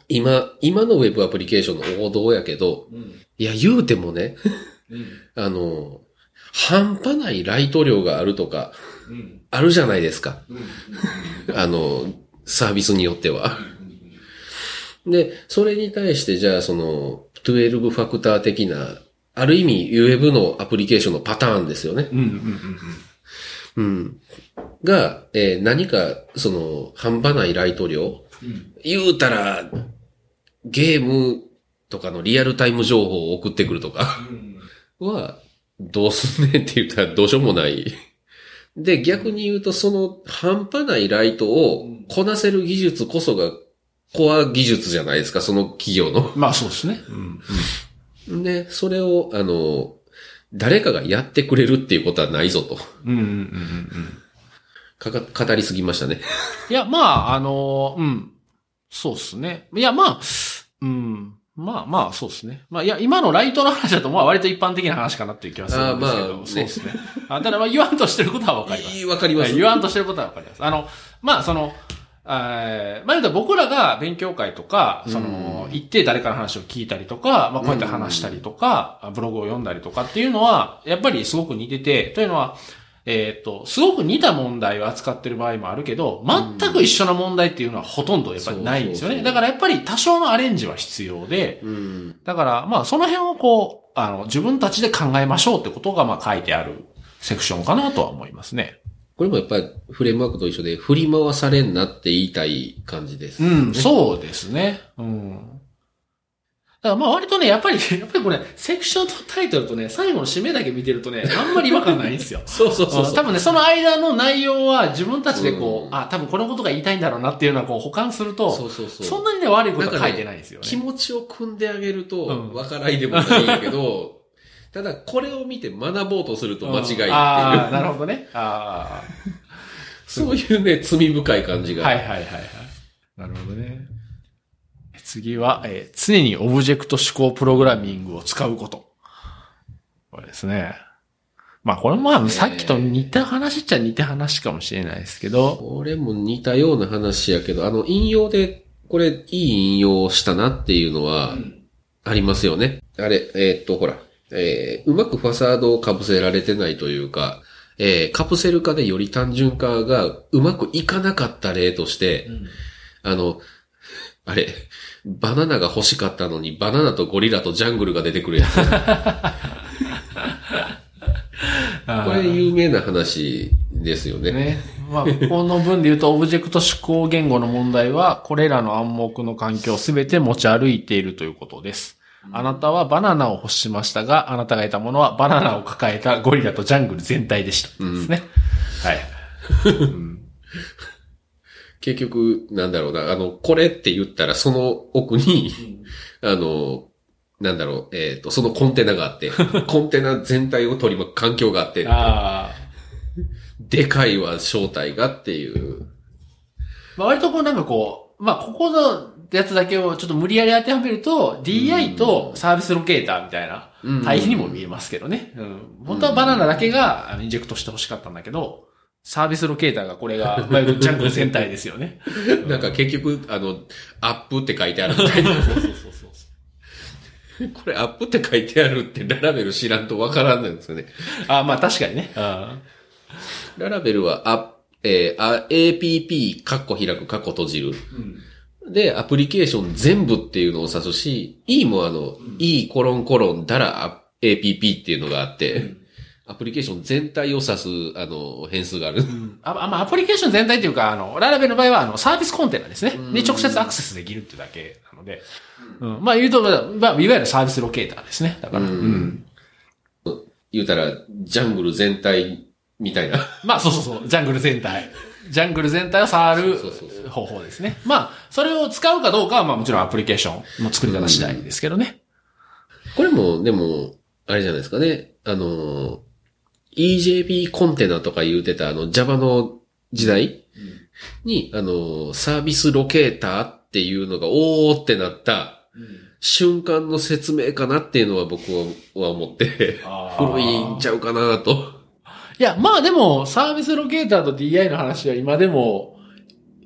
今、今のウェブアプリケーションの王道やけど、いや、言うてもね、あの、半端ないライト量があるとか、あるじゃないですか。あの、サービスによっては。で、それに対してじゃあその、12ファクター的な、ある意味、ウェブのアプリケーションのパターンですよね。うんうんうんうん。が、えー何か、その、半端ないライト量。言うたら、ゲームとかのリアルタイム情報を送ってくるとかは、どうすんねんって言ったらどうしようもない。で、逆に言うと、その半端ないライトをこなせる技術こそがコア技術じゃないですか、その企業の。まあそうですね。うん。で、それを、あの、誰かがやってくれるっていうことはないぞと。うんうんうんうんうん。かか、語りすぎましたね。いや、まあ、あの、うん。そうっすね。いや、まあ、うん。まあまあ、そうですね。まあ、いや、今のライトの話だと、まあ割と一般的な話かなっていう気はするんですけど、まあねそうですね。あただ、まあ言わんとしてることはわかります。わかります。はい言わんとしてることはわかります。あの、まあその、えーまあ僕らが勉強会とか、その、行って誰かの話を聞いたりとか、まあこうやって話したりとか、ブログを読んだりとかっていうのは、やっぱりすごく似てて、というのは、えっ、と、すごく似た問題を扱ってる場合もあるけど、全く一緒な問題っていうのはほとんどやっぱりないんですよね。だからやっぱり多少のアレンジは必要で、うん。だから、まあ、その辺をこう、あの、自分たちで考えましょうってことが、まあ、書いてあるセクションかなとは思いますね。これもやっぱりフレームワークと一緒で振り回されんなって言いたい感じです。うん、そうですね。うん。だからまあ割とね、やっぱり、やっぱりこれ、セクションとタイトルとね、最後の締めだけ見てるとね、あんまり違和感ないんですよ。そうそうそう。多分ね、その間の内容は自分たちでこう、うんあ、多分このことが言いたいんだろうなっていうのはこう保管すると、そうそうそう。そんなにね、悪いことは書いてないんですよね。気持ちを組んであげるうと、んわからいでもないけど、ただこれを見て学ぼうとすると間違いっていう、うんああ、なるほどね。あ そういうね、罪深い感じあ。が。はいはいはいはい。なるほどね。次は、えー常にオブジェクト思考プログラミングを使うこと。これですね。まあこれもまあさっきと似た話っちゃ似た話かもしれないですけど、これも似たような話やけど、あの、引用で、これ、いい引用をしたなっていうのは、ありますよね。あれ、えーっと、ほら、えーうまくファサードを被せられてないというか、えーカプセル化でより単純化がうまくいかなかった例として、あの、あれ、バナナが欲しかったのに、バナナとゴリラとジャングルが出てくるやつ。これ有名な話ですよね。ね。まあ、この文で言うと、オブジェクト思考言語の問題は、これらの暗黙の環境をすべて持ち歩いているということです。あなたはバナナを欲しましたが、あなたが得たものはバナナを抱えたゴリラとジャングル全体でした。ですね。はい。結局、なんだろうな、あの、これって言ったらその奥に、あの、なんだろう、えっ、と、そのコンテナがあって、コンテナ全体を取り巻く環境があって。でかいわ、正体がっていう。まあ、割とこうなんかこう、まあ、ここのやつだけをちょっと無理やり当てはめると、DI とサービスロケーターみたいなうん対比にも見えますけどね。うん。本当はバナナだけがインジェクトして欲しかったんだけど、サービスロケーターがこれが、いわゆるジャングル全体ですよね。なんか結局、あの、アップって書いてあるみたいな。そうそうそうそう。これアップって書いてあるってララベル知らんとわからんないんですよね。あまあ確かにね。うんララベルは、あ、えーあ APP、カッコ開く、カッコ閉じる。で、アプリケーション全部っていうのを指すし、E もあの、E コロンコロンだらあ APP っていうのがあって、アプリケーション全体を指す、あの、変数がある。ああまあ、アプリケーション全体っていうか、あの、ララベルの場合は、あの、サービスコンテナですね。で、直接アクセスできるってだけなので。うん。まあ、言うと、まあ、まあいわゆるサービスロケーターですね。だから。うん。言うたら、ジャングル全体みたいな。まあ、そうそうそう。ジャングル全体。ジャングル全体を触る方法ですね。まあ、それを使うかどうかは、まあもちろんアプリケーションの作り方次第ですけどね。これも、でも、あれじゃないですかね。あの、EJB コンテナとか言うてた、あの、Java の時代に、あの、サービスロケーターっていうのが、おーってなった瞬間の説明かなっていうのは僕は思って、古いんちゃうかなと。いや、まあでも、サービスロケーターと DI の話は今でも、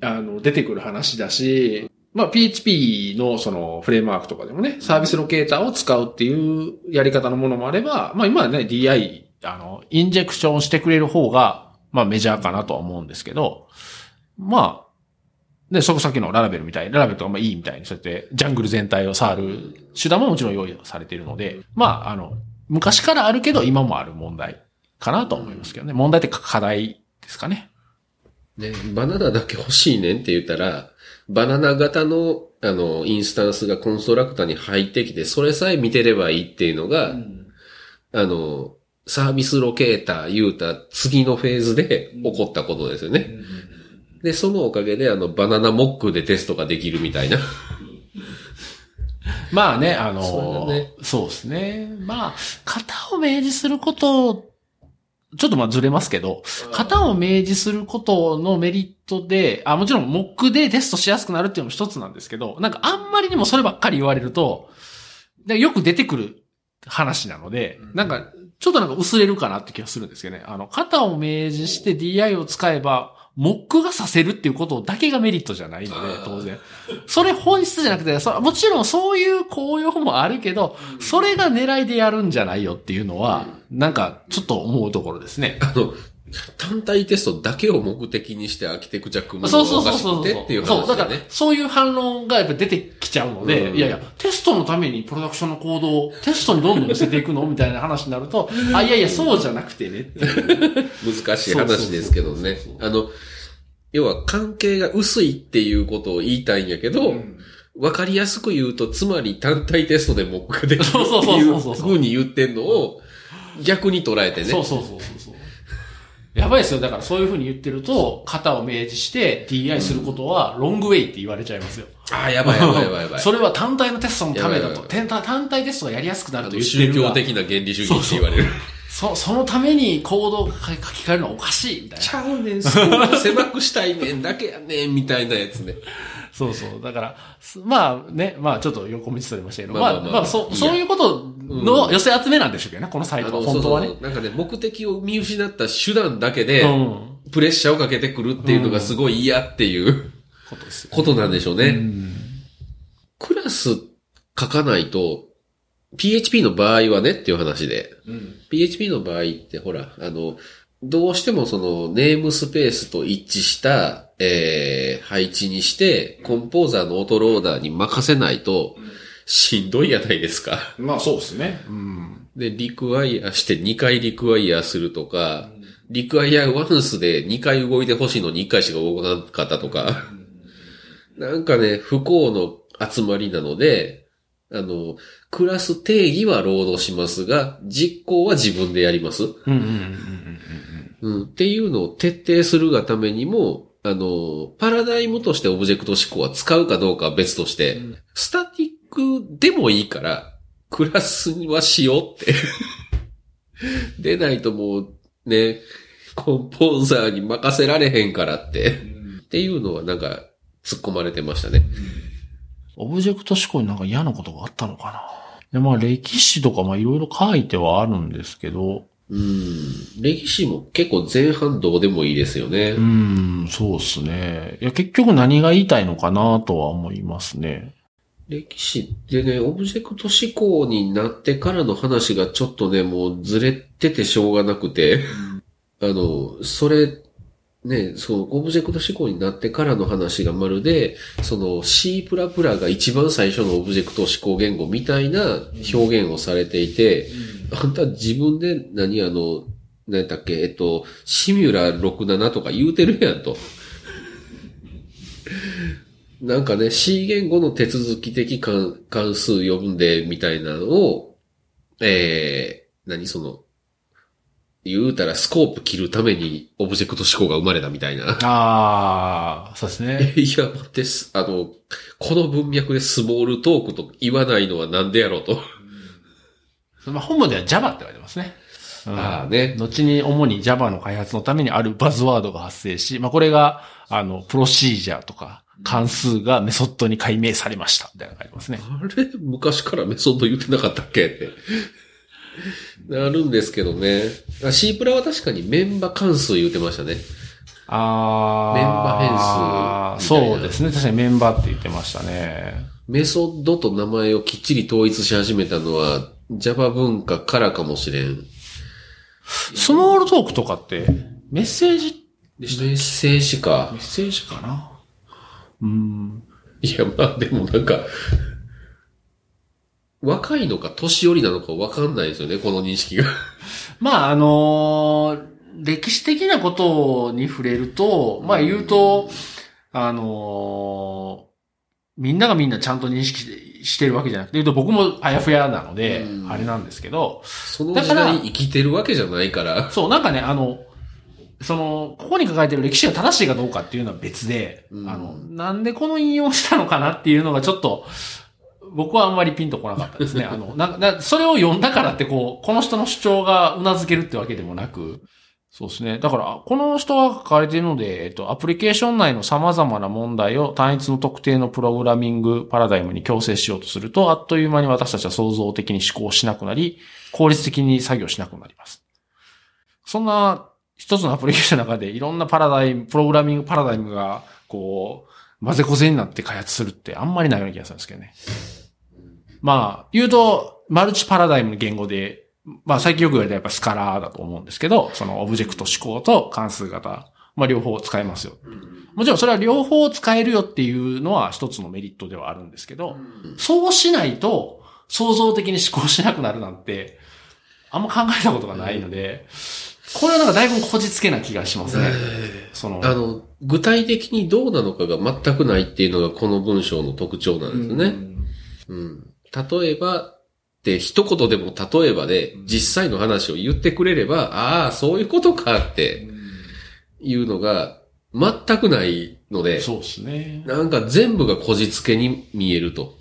あの、出てくる話だし、まあ PHP のそのフレームワークとかでもね、サービスロケーターを使うっていうやり方のものもあれば、まあ今はね、DI、あの、インジェクションしてくれる方がまあメジャーかなとは思うんですけど、まあ、で、そこさっきのララベルみたい、ララベルとかまあいいみたいに、そうやってジャングル全体を触る手段ももちろん用意されているので、まあ、あの、昔からあるけど今もある問題。かなと思いますけどね。問題って課題ですかね。ね、バナナだけ欲しいねんって言ったら、バナナ型の、あの、インスタンスがコンストラクターに入ってきて、それさえ見てればいいっていうのが、あの、サービスロケーター言うた次のフェーズで起こったことですよね。で、そのおかげで、あの、バナナモックでテストができるみたいな。まあね、あの、そうだねそうですね。まあ、型を明示すること、ちょっとまあずれますけど、型を明示することのメリットで、あ、もちろんモックでテストしやすくなるっていうのも一つなんですけど、なんかあんまりにもそればっかり言われると、でよく出てくる話なので、なんか、ちょっとなんか薄れるかなって気がするんですけどね。あの、型を明示して DI を使えば、モックがさせるっていうことだけがメリットじゃないので、当然。それ本質じゃなくて、そもちろんそういう効用もあるけど、それが狙いでやるんじゃないよっていうのは、なんかちょっと思うところですね。あの、単体テストだけを目的にしてアーキテクチャ組むのがおかしくてっていうそう、だからそういう反論がやっぱ出てきちゃうので、うんいやいや、テストのためにプロダクションの行動をテストにどんどん寄せていくのみたいな話になると、あ、いやいや、そうじゃなくてねって。難しい話ですけどね。あの、要は関係が薄いっていうことを言いたいんやけど、わかりやすく言うと、つまり単体テストで目ができるそうそうってそういうそうに言ってんのを逆に捉えてね。そうそうそうそうそう。やばいですよ。だからそういうふうに言ってると、型を明示して DI することはロングウェイって言われちゃいますよ。ああ、やばいやばいやばいやばい。それは単体のテストのためだと。単体単体テストがやりやすくなあるとの言ってるが宗教的な原理主義って言われる。そ、そのためにコードを書き換えるのはおかしいみたいな。ちゃうねん、スコープ狭くしたいねんだけやねん、みたいなやつね。そうそう。だから、すまあね、まあちょっと横道それましたけど、まあまあまあそそういうことの寄せ集めなんでしょうけどね、このサイトは。本当はね。そうそうなんかね、目的を見失った手段だけで、うん。プレッシャーをかけてくるっていうのがすごい嫌っていうことですよ。ことなんでしょうね。うん。クラス書かないと、PHP の場合はねっていう話で、うん。PHP の場合ってほら、あの、どうしてもそのネームスペースと一致した、えー、配置にして、コンポーザーのオートローダーに任せないと、しんどいやないですか。まあそうですね。うん。で、リクワイアして2回リクワイアするとか、リクワイアワンスで2回動いてほしいのに1回しか動かなかったとか、なんかね、不幸の集まりなので、あの、クラス定義は労働しますが、実行は自分でやります。っていうのを徹底するがためにも、あの、パラダイムとしてオブジェクト思考は使うかどうかは別として、うんスタティックでもいいから、クラスはしようって。でないともう、ね、コンポーザーに任せられへんからって、っていうのはなんか、突っ込まれてましたね。オブジェクト思考になんか嫌なことがあったのかな。でまあ歴史とかまあいろいろ書いてはあるんですけど、うん。歴史も結構前半どうでもいいですよねう。ん、そうっすね。いや結局何が言いたいのかなとは思いますね。歴史ってね、オブジェクト指向になってからの話がちょっとね、もうずれててしょうがなくて、あの、それ、ね、そう、オブジェクト指向になってからの話がまるで、その C++ が一番最初のオブジェクト指向言語みたいな表現をされていて、あんた自分で何あの、何やったっけ、えっと、 Simula 67とか言うてるやんと。なんかね、C 言語の手続き的関関数呼んでみたいなのを、えー、何その、言うたらスコープ切るためにオブジェクト思考が生まれたみたいな。ああ、そうですね。いや、待ってす、あの、この文脈でスモールトークと言わないのはなんでやろうと。まあ本文では Java って言われてますね。うんああね後に主に Java の開発のためにあるバズワードが発生し、まあこれが、あの、プロシージャーとか、関数がメソッドに解明されました。みたいなのがありますね。あれ？昔からメソッド言ってなかったっけ？って。なるんですけどね。あ C プラは確かにメンバ関数言ってましたね。ああ。メンバ変数そうですね。確かにメンバって言ってましたね。メソッドと名前をきっちり統一し始めたのは Java 文化からかもしれん。スモールトークとかってメッセージでしたメッセージかメッ。セージかな？うん。いや、まあでもなんか、若いのか年寄りなのかわかんないですよね、この認識が。まあ、あのー歴史的なことに触れると、まあ言うと、あのーみんながみんなちゃんと認識してるわけじゃなくて、言うと僕もあやふやなのでう、んあれなんですけど、その時だから代生きてるわけじゃないから。そう、なんかね、あの、その、ここに書かれてる歴史が正しいかどうかっていうのは別で、うんあの、なんでこの引用したのかなっていうのがちょっと、僕はあんまりピンとこなかったですね。あの、な、な、それを読んだからってこう、この人の主張が頷けるってわけでもなく、そうですね。だから、この人が書かれているので、えっと、アプリケーション内の様々な問題を単一の特定のプログラミングパラダイムに強制しようとすると、あっという間に私たちは創造的に思考しなくなり、効率的に作業しなくなります。そんな一つのアプリケーションの中でいろんなパラダイム、プログラミングパラダイムが、こう、混ぜこぜになって開発するってあんまりないような気がするんですけどね。まあ、言うと、マルチパラダイムの言語で、まあ最近よく言われたやっぱスカラーだと思うんですけど、そのオブジェクト思考と関数型、まあ両方使えますよ。もちろんそれは両方使えるよっていうのは一つのメリットではあるんですけど、そうしないと創造的に思考しなくなるなんて、あんま考えたことがないので、これはなんかだいぶこじつけな気がしますね。その、あの、具体的にどうなのかが全くないっていうのがこの文章の特徴なんですよね。うん。例えば、って一言でも例えばで実際の話を言ってくれれば、ああ、そういうことかっていうのが全くないので、そうですね。なんか全部がこじつけに見えると。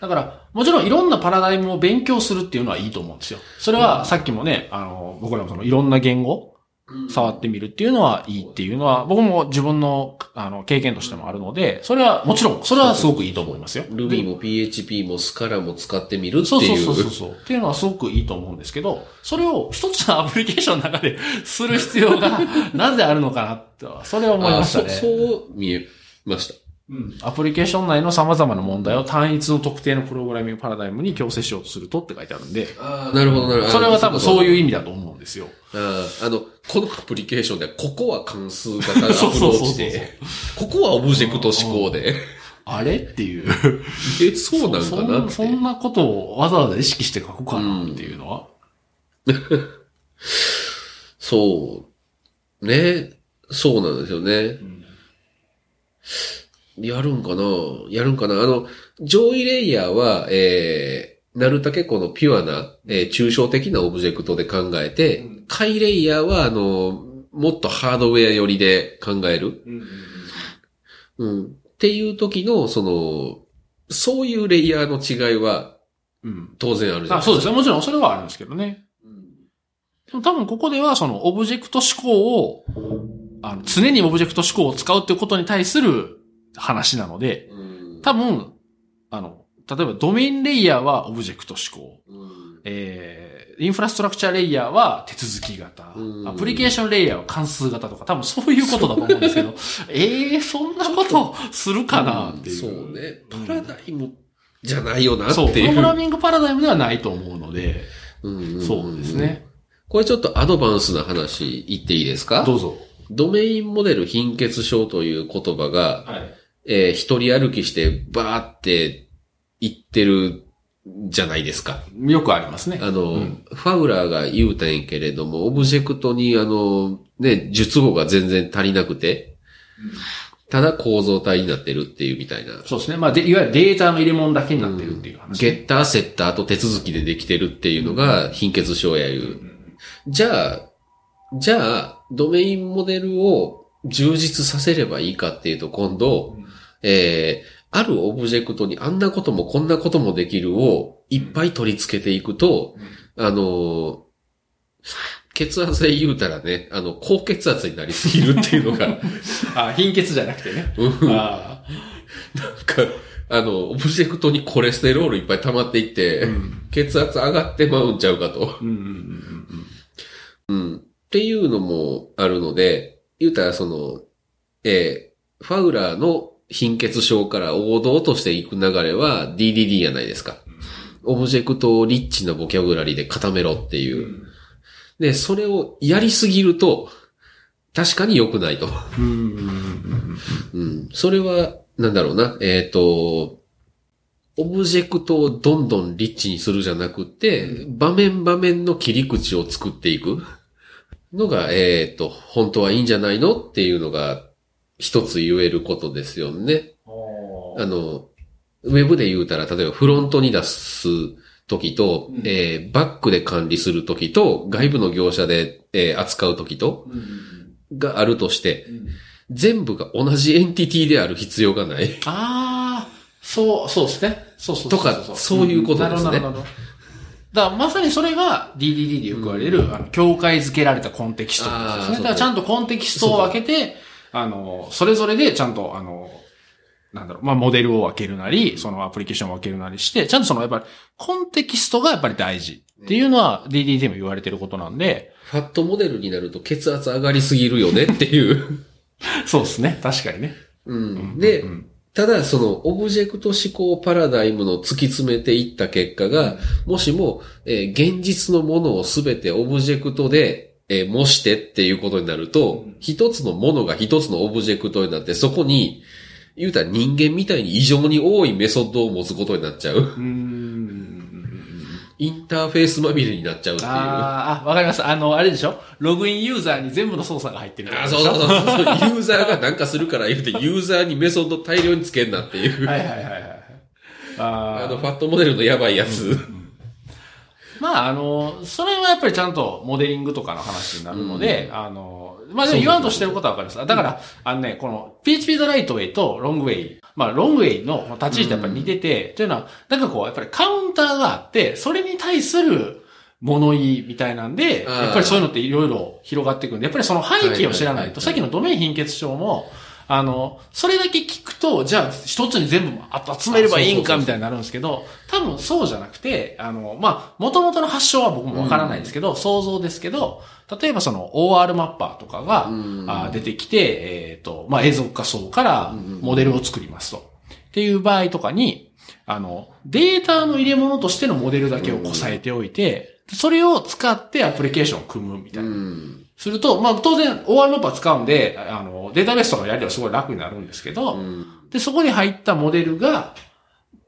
だから、もちろんいろんなパラダイムを勉強するっていうのはいいと思うんですよ。それはさっきもね、あの、僕らもそのいろんな言語、触ってみるっていうのはいいっていうのは、僕も自分の、あの、経験としてもあるので、それはもちろん、それはすごくいいと思いますよ。Ruby も PHP も Scala も使ってみるってそうそういう。そうそうそう。っていうのはすごくいいと思うんですけど、それを一つのアプリケーションの中で する必要がなぜあるのかなって、それは思いましたね。あそそう見えました。うんアプリケーション内の様々な問題を単一の特定のプログラミングパラダイムに強制しようとするとって書いてあるんで、ああ、なるほど、なるほど。それは多分そういうう意味だと思うんですよ。ああ、あの、このアプリケーションでは、ここは関数型アプローチで、ここはオブジェクト思考で。あれっていう。え、そうなんかそなって。んそんなことをわざわざ意識して書くかなっていうのは。そう。ね。そうなんですよね。やるんかな？やるんかな？あの、上位レイヤーは、えー、なるたけこのピュアな、えー抽象的なオブジェクトで考えて、うん下位レイヤーは、あの、もっとハードウェア寄りで考える。うん。っていう時の、その、そういうレイヤーの違いはうん。当然あるじゃないあ、そうですね。もちろんそれはあるんですけどね。でも多分ここではそのオブジェクト指向を、あの、常にオブジェクト指向を使うっていうことに対する話なので、うん多分、あの、例えばドメインレイヤーはオブジェクト指向。うんえー、インフラストラクチャーレイヤーは手続き型。うんアプリケーションレイヤーは関数型とか、多分そういうことだと思うんですけど、え えー、そんなことするかなっていう。そうね。パラダイムじゃないよなってそういう。プログラミングパラダイムではないと思うので、うんそうです。ね。これちょっとアドバンスな話言っていいですか？どうぞ。ドメインモデル貧血症という言葉が、はい。えー一人歩きしてバーって言ってるじゃないですか。よくありますね。あの、うんファウラーが言うたんやけれども、オブジェクトにあの、ね、術語が全然足りなくて、ただ構造体になってるっていうみたいな。そうですね。まあ、で、いわゆるデータの入れ物だけになってるっていう話。ゲッター、セッターと手続きでできてるっていうのが貧血症やいう。じゃあ、じゃあ、ドメインモデルを充実させればいいかっていうと、今度、えー、あるオブジェクトにあんなこともこんなこともできるをいっぱい取り付けていくと、あのー血圧で言うたらね、あの、高血圧になりすぎるっていうのが、な んあ、貧血じゃなくてね。うんあか、あの、オブジェクトにコレステロールいっぱい溜まっていって、あ。うん。血圧上がってまうんちゃうかと。うん。っていうのもあるので、言うたらその、えーファウラーの貧血症から王道としていく流れは DDD やないですか。オブジェクトをリッチなボキャブラリーで固めろってうん。いう。で、それをやりすぎると、確かに良くないと。うん。うん。それは、なんだろうな、えっ、と、オブジェクトをどんどんリッチにするじゃなくて、場面場面の切り口を作っていくのが、えっ、と、本当はいいんじゃないのっていうのが、一つ言えることですよね。あの、ウェブで言うたら、例えばフロントに出す時と、うんえーバックで管理する時と、外部の業者で、えー扱う時と、があるとして、全部が同じエンティティである必要がない。ああ、そう、そうですね。そうそうそうとかそういうことですねんなるほど。だからまさにそれが DDD でよく言われる、あの境界づけられたコンテキストですね。だからちゃんとコンテキストを分けて、あの、それぞれでちゃんと、あの、なんだろう、まあ、モデルを分けるなり、そのアプリケーションを分けるなりして、ちゃんとその、やっぱり、コンテキストがやっぱり大事っていうのは DDD でも言われてることなんで、ファットモデルになると血圧上がりすぎるよね っていう。そうですね。確かにね。うん、で、うん。ただそのオブジェクト思考パラダイムの突き詰めていった結果が、もしも、えー現実のものをすべてオブジェクトで、えー模してっていうことになると、うん一つのものが一つのオブジェクトになって、そこに、言うたら人間みたいに異常に多いメソッドを持つことになっちゃう。うん。インターフェースまみれになっちゃうっていう。あーあ、わかります。あの、あれでしょ？ログインユーザーに全部の操作が入ってるあそうそうそうそう。ユーザーがなんかするから言うて、ユーザーにメソッド大量につけんなっていう。はいはいはいはい。ああの、ファットモデルのやばいやつ。まあ、あの、それはやっぱりちゃんとモデリングとかの話になるので、あの、まあでも言わんとしてることはわかります。だから、あのね、この PHP ザライトウェイとロングウェイ。まあ、ロングウェイの立ち位置ってやっぱり似てて、というのは、なんかこう、やっぱりカウンターがあって、それに対する物言いみたいなんで、やっぱりそういうのっていろいろ広がっていくんで、やっぱりその背景を知らないと、さっきのドメイン貧血症も、あの、それだけ聞くと、じゃあ一つに全部集めればいいんかみたいになるんですけど、多分そうじゃなくて、あの、まあ、元々の発祥は僕もわからないですけど、想像ですけど、例えばその OR マッパーとかが、うんあ出てきて、えっ、と、まあ、映像化層からモデルを作りますと。っていう場合とかに、あの、データの入れ物としてのモデルだけをこさえておいて、それを使ってアプリケーションを組むみたいな。うん。すると、まあ当然 OR マッパー使うんで、あの、データベースとかのやりはすごい楽になるんですけど、うん。で、そこに入ったモデルが、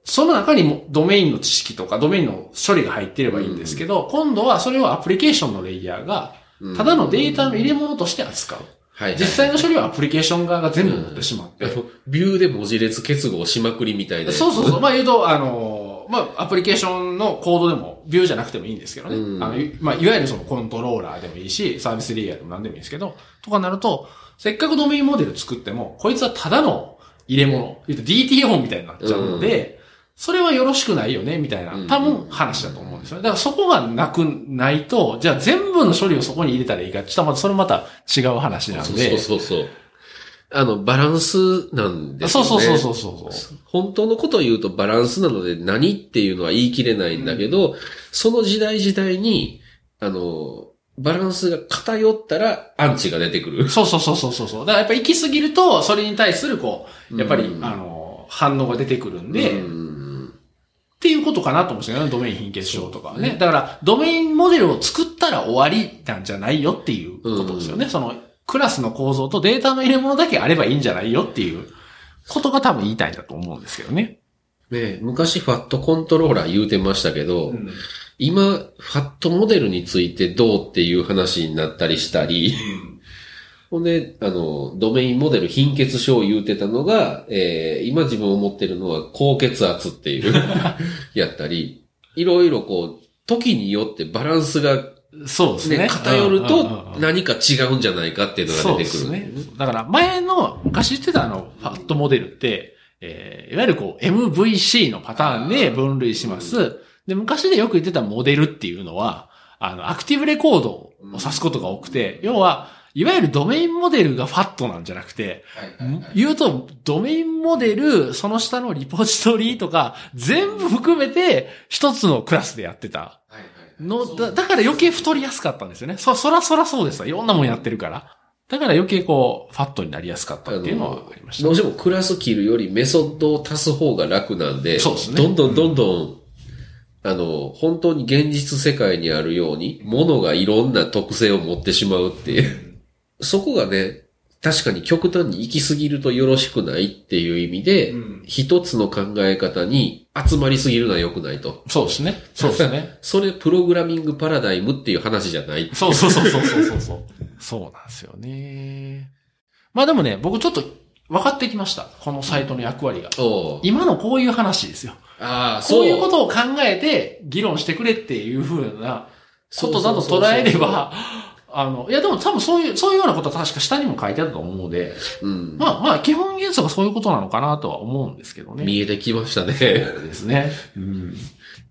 その中にもドメインの知識とかドメインの処理が入っていればいいんですけど、今度はそれをアプリケーションのレイヤーが、ただのデータの入れ物として扱う。はい、はい。実際の処理はアプリケーション側が全部持ってしまって。あのビューで文字列結合しまくりみたいな。そうそうそう。まあ言うと、あの、まあアプリケーションのコードでも、ビューじゃなくてもいいんですけどね。うんあの、いまあいわゆるそのコントローラーでもいいし、サービスレイヤーでも何でもいいんですけど、とかなると、せっかくドメインモデル作っても、こいつはただの入れ物、言うと DTO みたいになっちゃうので、それはよろしくないよね、みたいなうん、多分話だと思うんですよね。だからそこがなくないと、じゃあ全部の処理をそこに入れたらいいか、ちょっとまたそれまた違う話なんで。そうそうそう。あの、バランスなんですよね。そうそうそうそうそうそう。本当のことを言うとバランスなので何っていうのは言い切れないんだけど、その時代時代に、あの、バランスが偏ったらアンチが出てくる。そうそうそうそうそうそう。だからやっぱ行き過ぎると、それに対するこう、やっぱり、うんあの、反応が出てくるんで、っうんていうことかなと思うんですよね、ドメイン貧血症とかはね。だから、ドメインモデルを作ったら終わりなんじゃないよっていうことですよね。その、クラスの構造とデータの入れ物だけあればいいんじゃないよっていうことが多分言いたいんだと思うんですけどね。ね昔ファットコントローラー言うてましたけど、今、ファットモデルについてどうっていう話になったりしたり、ほんで、あの、ドメインモデル貧血症を言うてたのが、えー、今自分思ってるのは高血圧っていう、やったり、いろいろこう、時によってバランスがそうですね。ね、偏るとうん何か違うんじゃないかっていうのそうでが出てくる。すね。だから前の、昔言ってたあの、ファットモデルって、えー、いわゆるこう、MVC のパターンで分類します。で、昔でよく言ってたモデルっていうのは、あの、アクティブレコードを指すことが多くて、要は、いわゆるドメインモデルがファットなんじゃなくて、言うと、ドメインモデル、その下のリポジトリとか、全部含めて、一つのクラスでやってた。の、だ、だから余計太りやすかったんですよね。そ、そらそらそうですわ。いろんなもんやってるから。だから余計こう、ファットになりやすかったっていうのはありました。どうしてもクラス切るよりメソッドを足す方が楽なんで、そうですねどんどんどんどん、あの、本当に現実世界にあるように、物がいろんな特性を持ってしまうっていう。そこがね、確かに極端に行き過ぎるとよろしくないっていう意味で、うん一つの考え方に集まりすぎるのは良くないと。そうですね。そうですね。それプログラミングパラダイムっていう話じゃない。そうそうそうそうそうそうそう。そうなんですよね。まあでもね、僕ちょっと分かってきました。このサイトの役割が。今のこういう話ですよ。ああ、こういうことを考えて議論してくれっていうふうなことだと捉えれば、あの、いやでも多分そういう、そういうようなことは確か下にも書いてあると思うので、うん。まあまあ基本原則はそういうことなのかなとは思うんですけどね。見えてきましたね。そうですね。うん。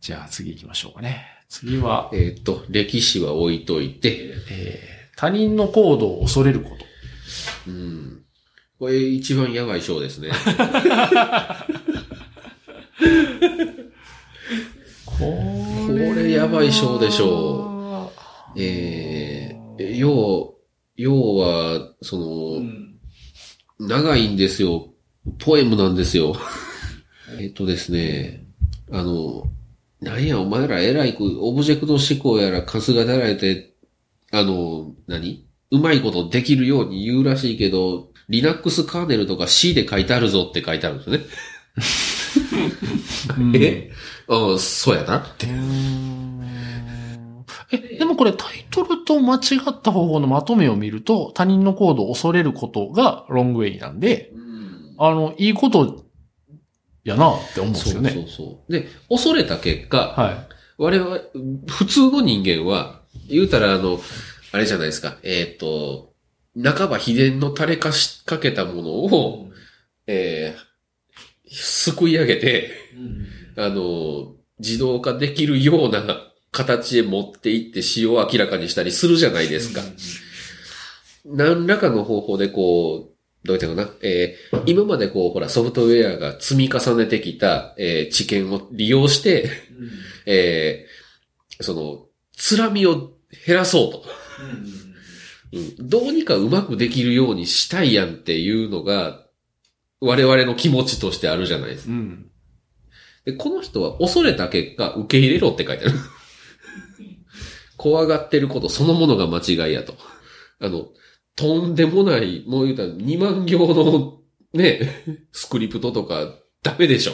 じゃあ次行きましょうかね。次は、えーっと、歴史は置いといて、えー、他人の行動を恐れること。うん。これ一番やばい章ですね。これやばい章でしょえー、要、要は、その、長いんですよ。ポエムなんですよ。えっとですね、あの、なんや、お前ら偉いく、オブジェクト思考やら数がだられて、あの、何？うまいことできるように言うらしいけど、Linux カーネルとか C で書いてあるぞって書いてあるんですよね。え？ああそうやなって。え、でもこれタイトルと間違った方法のまとめを見ると、他人の行動を恐れることがロングウェイなんで、あの、いいことやなって思うんですよね。そうそうそう。で、恐れた結果、は我々、普通の人間は、言うたらあの、あれじゃないですか、えっ、と、半ば秘伝の垂れかしかけたものを、えー、すくい上げて、あの、自動化できるような形へ持っていって使用を明らかにしたりするじゃないですか。何らかの方法でこう、どう言ったかな、えー今までこう、ほら、ソフトウェアが積み重ねてきた、えー知見を利用して、えーその、つらみを減らそうと。うんどうにかうまくできるようにしたいやんっていうのが、我々の気持ちとしてあるじゃないですか。うん。で、この人は恐れた結果、受け入れろって書いてある。怖がってることそのものが間違いやと。あの、とんでもない、もう言うたら2万行のね、スクリプトとかダメでしょ。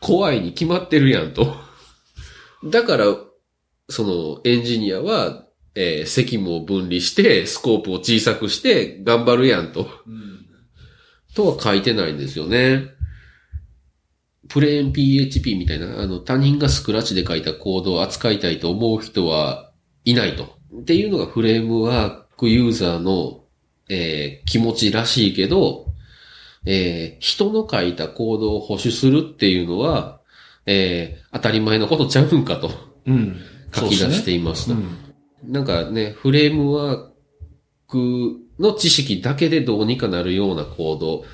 怖いに決まってるやんと。だから、そのエンジニアは、えー責務を分離して、スコープを小さくして頑張るやんと。とは書いてないんですよね。プレーン PHP みたいな、あの、他人がスクラッチで書いたコードを扱いたいと思う人はいないと。っていうのがフレームワークユーザーの、えー気持ちらしいけど、えー人の書いたコードを保守するっていうのは、えー当たり前のことちゃうんかとうん。書き出していますと。うん。なんかね、フレームワークの知識だけでどうにかなるようなコード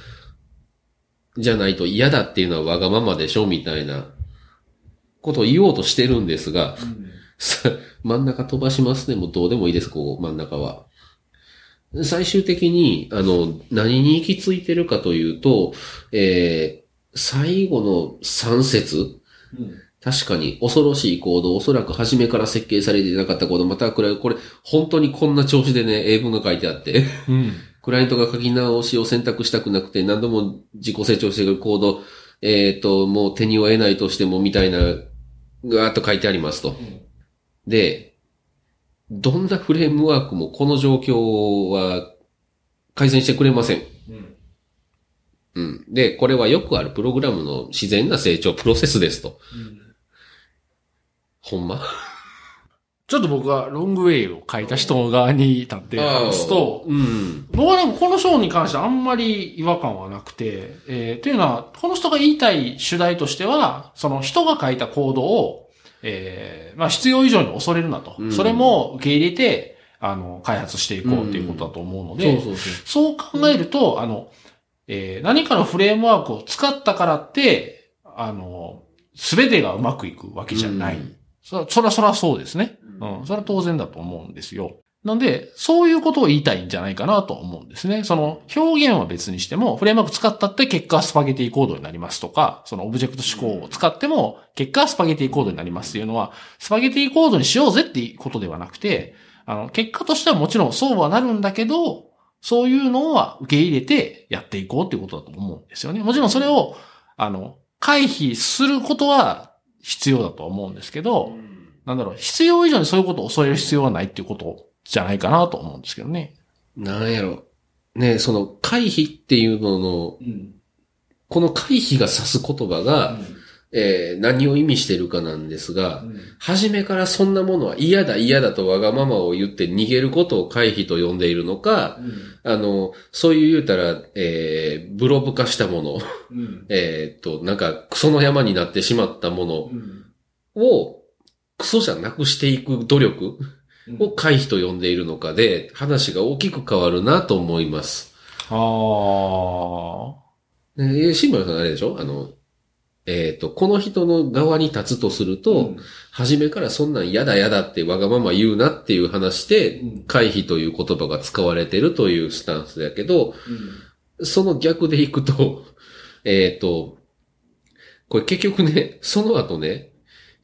じゃないと嫌だっていうのはわがままでしょみたいなことを言おうとしてるんですが、さ 真ん中飛ばしますね。もうどうでもいいです、ここ真ん中は。最終的に、あの、何に行き着いてるかというと、えー最後の3節確かに恐ろしいコード、おそらく初めから設計されていなかったコード、またはこれ、これ、本当にこんな調子でね、英文が書いてあって、うん。クライアントが書き直しを選択したくなくて、何度も自己成長しているコード、えっ、と、もう手に負えないとしても、みたいな、ガーッと書いてありますと。で、どんなフレームワークもこの状況は改善してくれません。うん。で、これはよくあるプログラムの自然な成長プロセスですと。ほんま？ちょっと僕はロングウェイを書いた人側に立って話すと、うん。僕はでもこの章に関してあんまり違和感はなくて、えー、というのは、この人が言いたい主題としては、その人が書いたコードを、えー、まあ必要以上に恐れるなと。うんそれも受け入れて、あの、開発していこうっていうことだと思うので、そう考えると、あの、えー何かのフレームワークを使ったからって、あの、すべてがうまくいくわけじゃない。うんそそらそらそうですね。うん。それは当然だと思うんですよ。なんで、そういうことを言いたいんじゃないかなと思うんですね。その表現は別にしても、フレームワーク使ったって結果はスパゲティコードになりますとか、そのオブジェクト思考を使っても結果はスパゲティコードになりますっていうのは、スパゲティコードにしようぜっていうことではなくて、あの、結果としてはもちろんそうはなるんだけど、そういうのは受け入れてやっていこうっていうことだと思うんですよね。もちろんそれを、あの、回避することは必要だと思うんですけど、なんだろう、必要以上にそういうことを恐れる必要はないっていうことじゃないかなと思うんですけどね。なんやろ。ね、その回避っていうのの、この回避が指す言葉が、えー何を意味してるかなんですが、初めからそんなものは嫌だ嫌だとわがままを言って逃げることを回避と呼んでいるのか、あの、そういう言うたら、えー、ブロブ化したもの、えーっと、なんかクソの山になってしまったものを、クソじゃなくしていく努力を回避と呼んでいるのかで、話が大きく変わるなと思います。ああ。えー、シンバルさんあれでしょ？あの、えっ、と、この人の側に立つとすると、初めからそんなん嫌だ嫌だってわがまま言うなっていう話で、うん。回避という言葉が使われてるというスタンスだけど、その逆でいくと、えっ、と、これ結局ね、その後ね、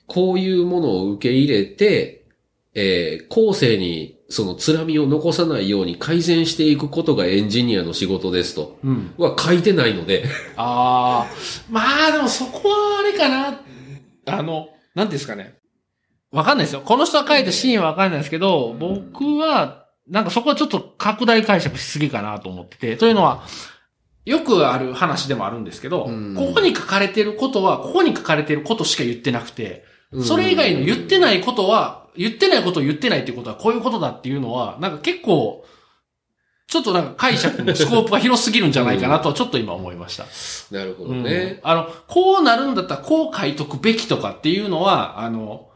こういうものを受け入れて、えー後世にそのつらみを残さないように改善していくことがエンジニアの仕事ですと。うん。は書いてないので。ああ。まあでもそこはあれかな。あの、なんですかね。わかんないですよ。この人が書いたシーンはわかんないですけど、僕は、なんかそこはちょっと拡大解釈しすぎかなと思ってて。というのは、よくある話でもあるんですけど、うんここに書かれてることは、ここに書かれてることしか言ってなくて、それ以外の言ってないことは、言ってないことを言ってないっていうことはこういうことだっていうのは、なんか結構、ちょっとなんか解釈のスコープが広すぎるんじゃないかなとはちょっと今思いました。なるほどうん。ね。あの、こうなるんだったらこう書いとくべきとかっていうのは、あの、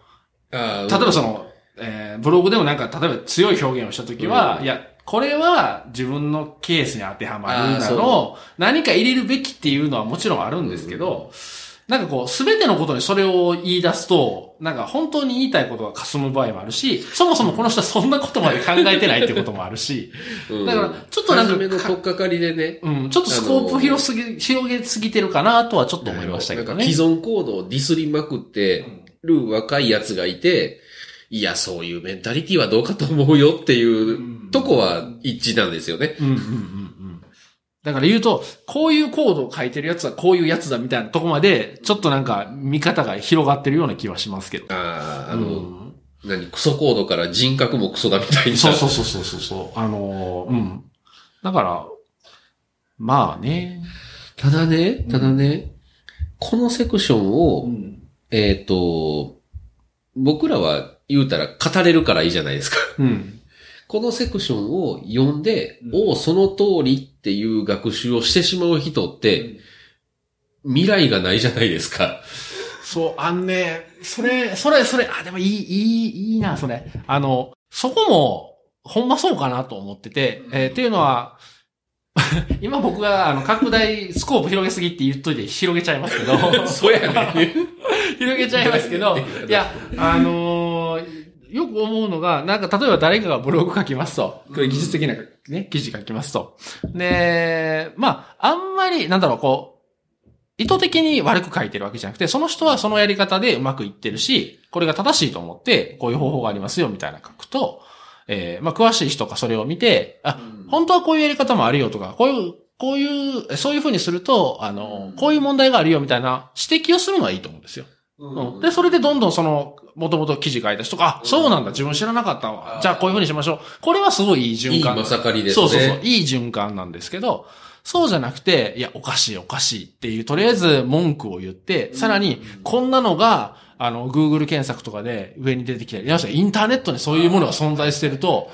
あ例えばその、えーブログでもなんか、例えば強い表現をしたときは、うん。いや、これは自分のケースに当てはまるんだろう、何か入れるべきっていうのはもちろんあるんですけど、なんかこう、すべてのことにそれを言い出すと、なんか本当に言いたいことが霞む場合もあるし、そもそもこの人はそんなことまで考えてないってこともあるし、うんだからちょっとなんか初めの取っかかりでね、うん、ちょっとスコープ広すぎ、広げすぎてるかなとはちょっと思いましたけどね。既存コードをディスりまくってる若いやつがいて、いや、そういうメンタリティはどうかと思うよっていうとこは一致なんですよね。うんうんうんうん。だから言うと、こういうコードを書いてるやつはこういうやつだみたいなとこまで、ちょっとなんか見方が広がってるような気はしますけど。ああ、あの、うん何、クソコードから人格もクソだみたいな。そうそうそうそうそうそう。あのーうん。だから、まあね。ただね、ただね、このセクションを、ん。えっ、と、僕らは言うたら語れるからいいじゃないですか。うん。このセクションを読んで、うんおお、その通りっていう学習をしてしまう人って、未来がないじゃないですか。そう、あんね、それ、それ、それ、あ、でもいい、いい、いいな、それ。あの、そこも、ほんまそうかなと思ってて、えーっていうのは、今僕が、あの、拡大、スコープ広げすぎって言っといて広げちゃいますけど、そうやね。広げちゃいますけど、いや、あのーよく思うのが、なんか例えば誰かがブログ書きますと、これ技術的なね、記事書きますと。で、まあ、あんまり、なんだろう、こう、意図的に悪く書いてるわけじゃなくて、その人はそのやり方でうまくいってるし、これが正しいと思って、こういう方法がありますよ、みたいな書くと、えーまあ、詳しい人がそれを見て、あ、本当はこういうやり方もあるよとか、こういう、こういう、そういう風にすると、あの、こういう問題があるよみたいな指摘をするのはいいと思うんですよ。うん。で、それでどんどんその、もともと記事書いた人が、あ、そうなんだ、自分知らなかったわ。じゃあこういう風にしましょう。これはすごいいいい循環。いまさかりですね。そうそうそう。いい循環なんですけど、そうじゃなくて、いや、おかしいおかしいっていう、とりあえず文句を言って、さらに、こんなのが、あの、Google 検索とかで上に出てきたり、インターネットにそういうものが存在してると、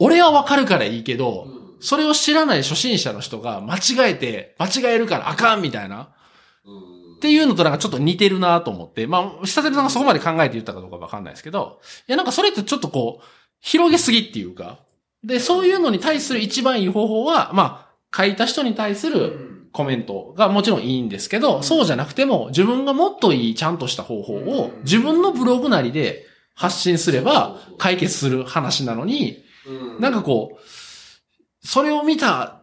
俺はわかるからいいけど、それを知らない初心者の人が間違えて、間違えるからあかんみたいな。っていうのとなんかちょっと似てるなと思って、まあ、下手さんがそこまで考えて言ったかどうかわかんないですけど、いやなんかそれってちょっとこう、広げすぎっていうか、で、そういうのに対する一番いい方法は、まあ、書いた人に対するコメントがもちろんいいんですけど、そうじゃなくても、自分がもっといいちゃんとした方法を自分のブログなりで発信すれば解決する話なのに、なんかこう、それを見た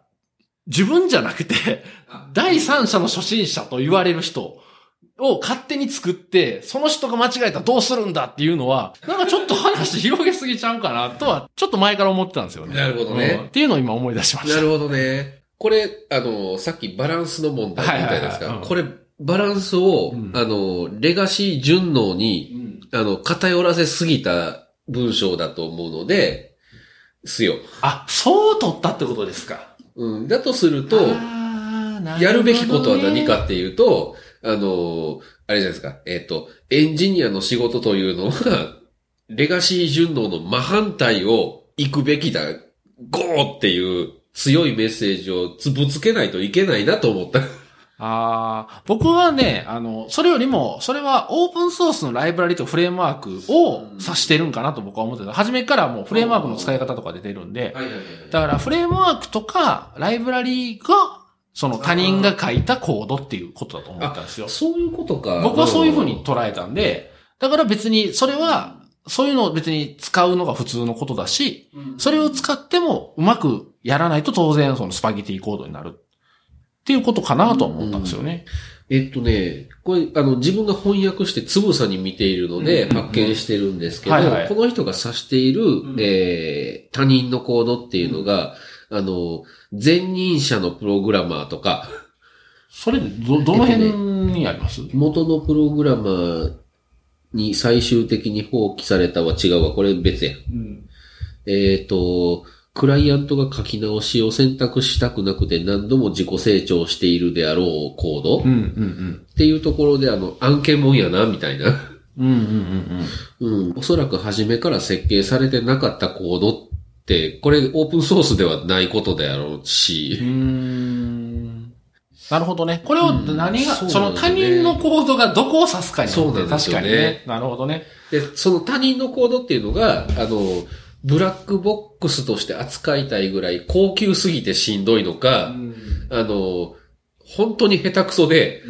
自分じゃなくて、第三者の初心者と言われる人を勝手に作って、その人が間違えたらどうするんだっていうのは、なんかちょっと話広げすぎちゃうかなとは、ちょっと前から思ってたんですよね。なるほどねうんっていうのを今思い出しました。なるほどね。これ、あの、さっきバランスの問題みたいですか？はいはいはいうんこれ、バランスを、うんあの、レガシー順応に、あの、偏らせすぎた文章だと思うので、すよ。あ、そう取ったってことですか。うん。だとすると、やるべきことは何かっていうと、あの、あれじゃないですか。えっ、と、エンジニアの仕事というのは、レガシー順応の真反対を行くべきだ。ゴーっていう強いメッセージをつぶつけないといけないなと思った。ああ、僕はね、あの、それよりも、それはオープンソースのライブラリとフレームワークを指してるんかなと僕は思ってた。初めからもうフレームワークの使い方とか出てるんで。だからフレームワークとかライブラリが、その他人が書いたコードっていうことだと思ったんですよ。そういうことか。僕はそういうふうに捉えたんで、だから別にそれは、そういうのを別に使うのが普通のことだし、それを使ってもうまくやらないと当然そのスパゲティコードになる。っていうことかなとは思ったんですよね。えっとね、これ、あの、自分が翻訳してつぶさに見ているので発見してるんですけど、この人が指している、んえー他人のコードっていうのが、あの、前任者のプログラマーとか、それ、ど、どの辺にあります、元のプログラマーに最終的に放棄されたは違うわ。これ別や。うん。えっ、と、クライアントが書き直しを選択したくなくて何度も自己成長しているであろうコード、うん、うん、っていうところで、あの、案件もんやな、みたいな。うん。うん、うん、うん。うん。おそらく初めから設計されてなかったコードって、これオープンソースではないことであろううし、ーん。なるほどね。これを何が、そうその他人のコードがどこを指すかによってそうなんですよね確かにね。なるほどね。で、その他人のコードっていうのが、あの、ブラックボックスとして扱いたいぐらい高級すぎてしんどいのか、あの、本当に下手くそで、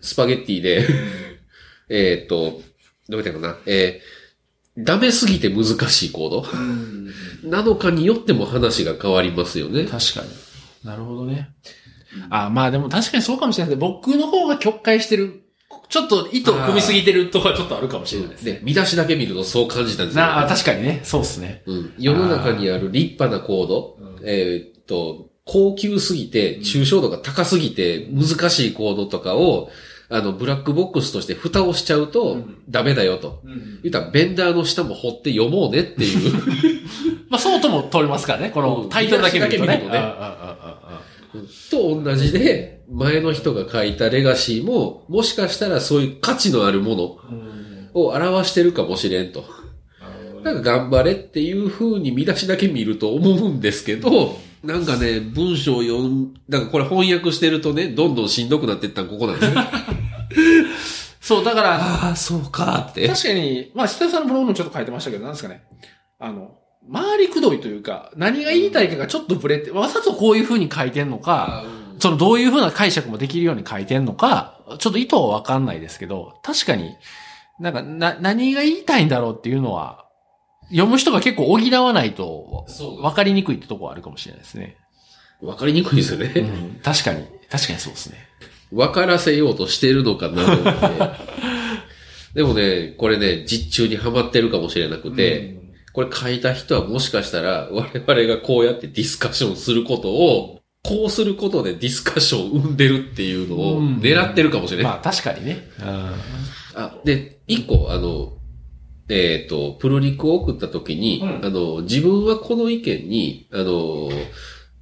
スパゲッティで、えっと、どうやったかな、えー、ダメすぎて難しいコードなのかによっても話が変わりますよね。確かに。なるほどね。あ、まあでも確かにそうかもしれない。僕の方が曲解してる。ちょっと意図を組みすぎてるとこはちょっとあるかもしれないですね。で、見出しだけ見るとそう感じたんですよ、なあ、確かにね。そうですね。うん。世の中にある立派なコード、えーっと、高級すぎて、抽象度が高すぎて、難しいコードとかを、あの、ブラックボックスとして蓋をしちゃうと、ダメだよと。言ったら、ベンダーの下も掘って読もうねっていう。まあそうとも取れますからね。このうんタイトルだけ見るとね。見出しだけ見るとねああああああと同じで、前の人が書いたレガシーも、もしかしたらそういう価値のあるものを表してるかもしれんと。なんか頑張れっていう風に見出しだけ見ると思うんですけど、なんかね、文章を読ん、なんかこれ翻訳してるとね、どんどんしんどくなっていったのここなんですよ。そう、だから、ああ、そうかって。確かに、まあ、下田さんのブログもちょっと書いてましたけど、なんですかね。あの、回りくどいというか、何が言いたいかがちょっとブレて、わざとこういう風に書いてんのか、そのどういう風な解釈もできるように書いてんのか、ちょっと意図はわかんないですけど、確かに、なんか、な、何が言いたいんだろうっていうのは、読む人が結構補わないとわかりにくいってとこはあるかもしれないですね。わかりにくいですようね。ん、確かに、確かにそうですね。わからせようとしてるのかなと思って。でもね、これね、実中にはまってるかもしれなくて、これ書いた人はもしかしたら、我々がこうやってディスカッションすることを、こうすることでディスカッションを生んでるっていうのをうん。狙ってるかもしれない。まあ確かにね。あ、で、一個、あの、えっ、と、プロリクを送った時に、うん。あの、自分はこの意見に、あの、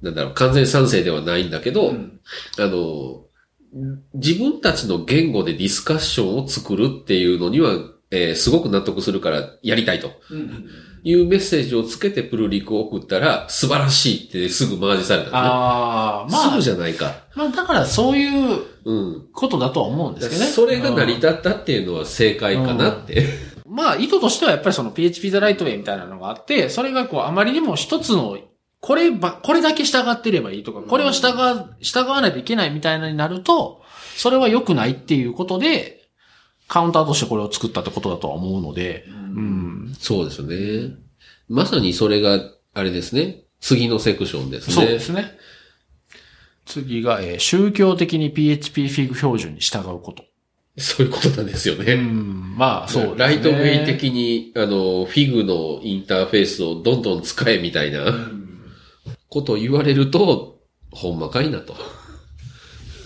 なんだろう、完全賛成ではないんだけど、うん。あの、自分たちの言語でディスカッションを作るっていうのには、えーすごく納得するからやりたいというメッセージをつけてプルリクを送ったら、素晴らしいってすぐマージされたんですね。ああ、まあすぐ、じゃないか。まあだからそういううん。ことだとは思うんですけどね。それが成り立ったっていうのは正解かなって。まあ、意図としてはやっぱりその PHP ザライトウェイみたいなのがあって、それがこう、あまりにも一つの、これば、これだけ従ってればいいとか、これは従わ、従わないといけないみたいなになると、それは良くないっていうことで、カウンターとしてこれを作ったってことだとは思うので、うん。そうですよね。まさにそれが、あれですね。次のセクションですね。そうですね。次が、えー宗教的に PHP フィグ標準に従うこと。そういうことなんですよね。うん、まあ、そうね、ライトウェイ的に、あの、フィグのインターフェースをどんどん使えみたいなことを言われると、ほんまかいなと。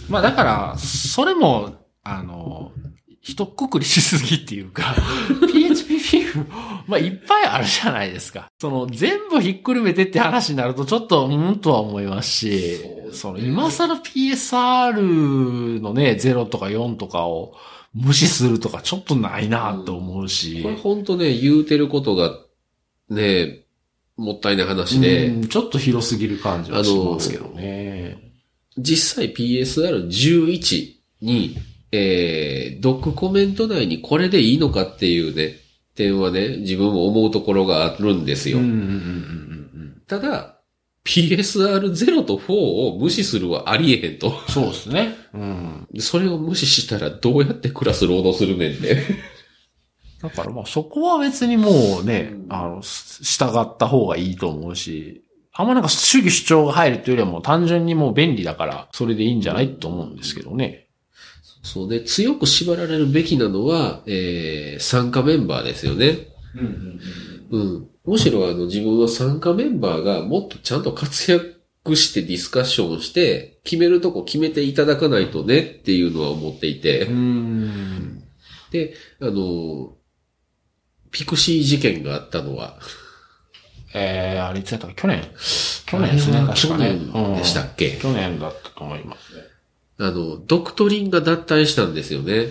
まあだから、それも、あの、一括りしすぎっていうか、PHP フィグ、まあいっぱいあるじゃないですか。その全部ひっくるめてって話になるとちょっと、うんとは思いますし、その今更 PSR のね、0とか4とかを無視するとかちょっとないなって思うし。これほんとね、言うてることが、ね、もったいない話で、うんちょっと広すぎる感じはしますけどね。実際 PSR11 に、えー、ドックコメント内にこれでいいのかっていうね、点はね、自分も思うところがあるんですよ。ただ、PSR0 と4を無視するはありえへんと。そうですね。うん。それを無視したらどうやってクラス労働するねんって。だからまあそこは別にもうね、うんあの、す従った方がいいと思うし、あんまなんか主義主張が入るというよりはもう単純にもう便利だから、それでいいんじゃないと思うんですけどね。そうで、強く縛られるべきなのは、えー、参加メンバーですよね。うん。むしろあの自分は参加メンバーがもっとちゃんと活躍してディスカッションして、決めるとこ決めていただかないとねっていうのは思っていて、ん。で、あの、ピクシー事件があったのは、えー、あれいつやったか去年？去年ですね。去年でしたっけ？うん去年だったと思いますね。あの、ドクトリンが脱退したんですよね。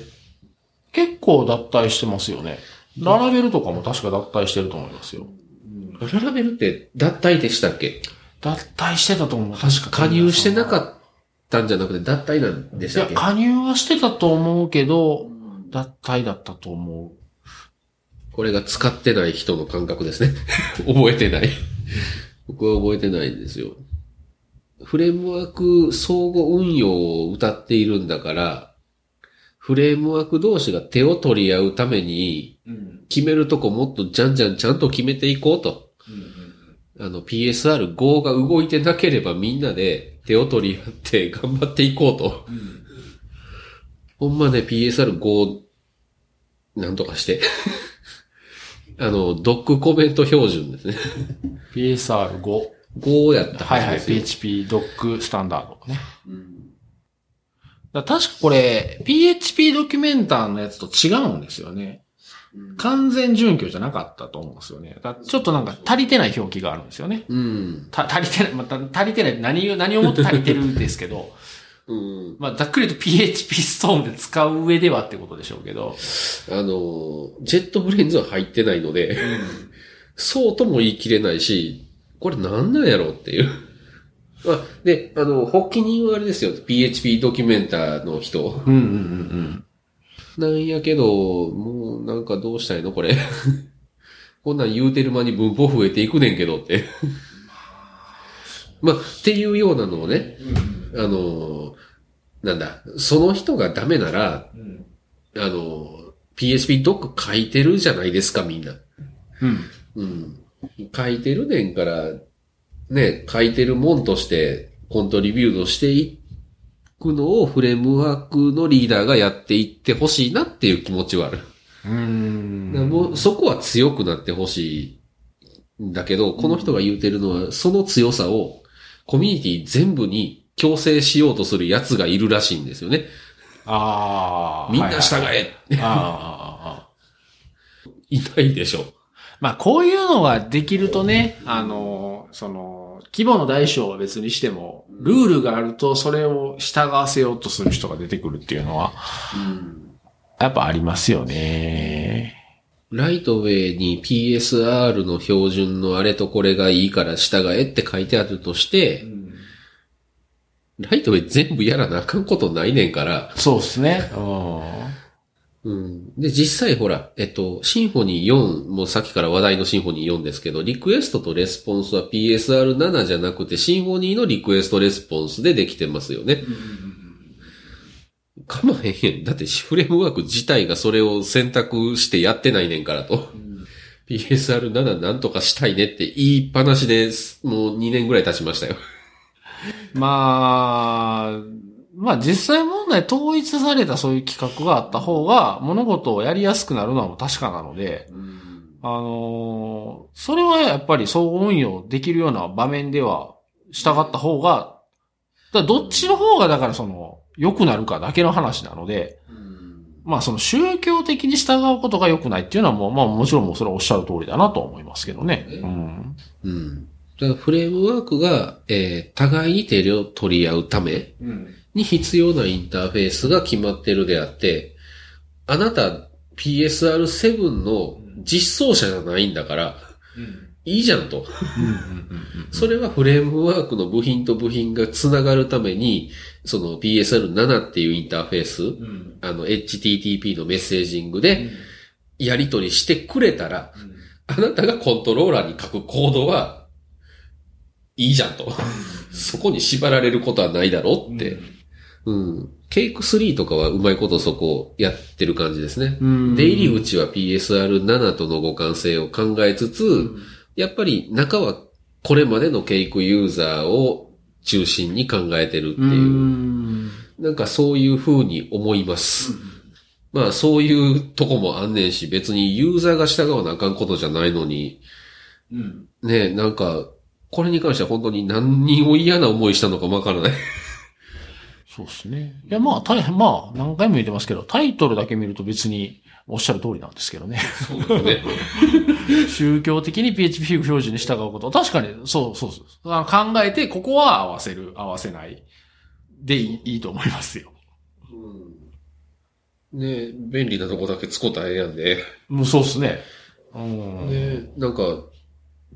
結構脱退してますよね。ララベルとかも確か脱退してると思いますよ。ララベルって脱退でしたっけ？脱退してたと思う。確か加入してなかっったんじゃなくて脱退なんでいやしたっ、け？加入はしてたと思うけど、脱退だったと思う。これが使ってない人の感覚ですね。覚えてない。僕は覚えてないんですよ。フレームワーク相互運用を歌っているんだから、フレームワーク同士が手を取り合うために、決めるとこもっとじゃんじゃんちゃんと決めていこうと。あの PSR5 が動いてなければみんなで手を取り合って頑張っていこうと。ほんまね PSR5 なんとかして。あの、ドックコメント標準ですね。PSR5。5やったはいはい。PHP ドックスタンダードね。だから確かこれ、PHP ドキュメンターのやつと違うんですよね。完全準拠じゃなかったと思うんですよね。ちょっとなんか足りてない表記があるんですよね。うん。た足りてない、また足りてない、何を、何をもって足りてるんですけど、うん。まあざっくりと PHP ストーンで使う上ではってことでしょうけど、あの、ジェットブレンズは入ってないので、そうとも言い切れないし、これなんなんやろうっていう。あ、で、あの、発起人はあれですよ。PHP ドキュメンターの人。うんうんうんなんやけど、もうなんかどうしたいのこれ。こんなん言うてる間に文法増えていくねんけどって。まあ、っていうようなのをね、あの、なんだ、その人がダメなら、あの、PHP ドック書いてるじゃないですか、みんな。うん。うん。書いてるねんから、ね、書いてるもんとして、コントリビュートしていくのをフレームワークのリーダーがやっていってほしいなっていう気持ちはある。うーん。もうそこは強くなってほしいんだけど、この人が言うてるのは、その強さをコミュニティ全部に強制しようとする奴がいるらしいんですよね。ああ。みんな従はいはいえ。ああああああ。いないでしょ。まあ、こういうのができるとね、あの、その、規模の大小は別にしても、ルールがあるとそれを従わせようとする人が出てくるっていうのは、やっぱありますよね。 Right Way に PSR の標準のあれとこれがいいから従えって書いてあるとして、 Right Way 全部やらなあかんことないねんから、そうですね。ううん。で、実際ほら、えっと、 Symfony 4、もうさっきから話題の Symfony 4ですけど、リクエストとレスポンスは PSR7 じゃなくて、 Symfony のリクエストレスポンスでできてますよね。かまへんやん。だってフレームワーク自体がそれを選択してやってないねんからと。PSR7 なんとかしたいねって言いっぱなしで、もう2年ぐらい経ちましたよ。まあ、まあ実際問題統一されたそういう企画があった方が物事をやりやすくなるのは確かなので、あのーそれはやっぱり総合運用できるような場面では従った方が、だどっちの方がだからその良くなるかだけの話なので、まあその宗教的に従うことが良くないっていうのはもう、まあもちろんもうそれはおっしゃる通りだなと思いますけどね。うん。うん。だフレームワークが、えー互いに手を取り合うために必要なインターフェースが決まってるであって、あなた PSR7 の実装者じゃないんだから、いいじゃんと。それはフレームワークの部品と部品がつながるために、その PSR7 っていうインターフェース、あの HTTP のメッセージングでやり取りしてくれたら、あなたがコントローラーに書くコードはいいじゃんと。そこに縛られることはないだろうって。うん。ケイク3とかはうまいことそこをやってる感じですね。うん出入り口は PSR7 との互換性を考えつつ、やっぱり中はこれまでのケイクユーザーを中心に考えてるってういう。ん。なんかそういう風に思います。まあそういうとこもあんねんし、別にユーザーが従わなあかんことじゃないのに、ねなんか、これに関しては本当に何人を嫌な思いしたのかもわからない。そうですね。いや、まあ、大変、まあ、何回も言ってますけど、タイトルだけ見ると別におっしゃる通りなんですけどね。ね。宗教的に PHP 表示に従うこと。確かに、そうそうそう。あの考えて、ここは合わせる、合わせない。でいいいいと思いますよ。ね便利なとこだけ使ったらええやんで。もうそうですね。うん。ねなんか、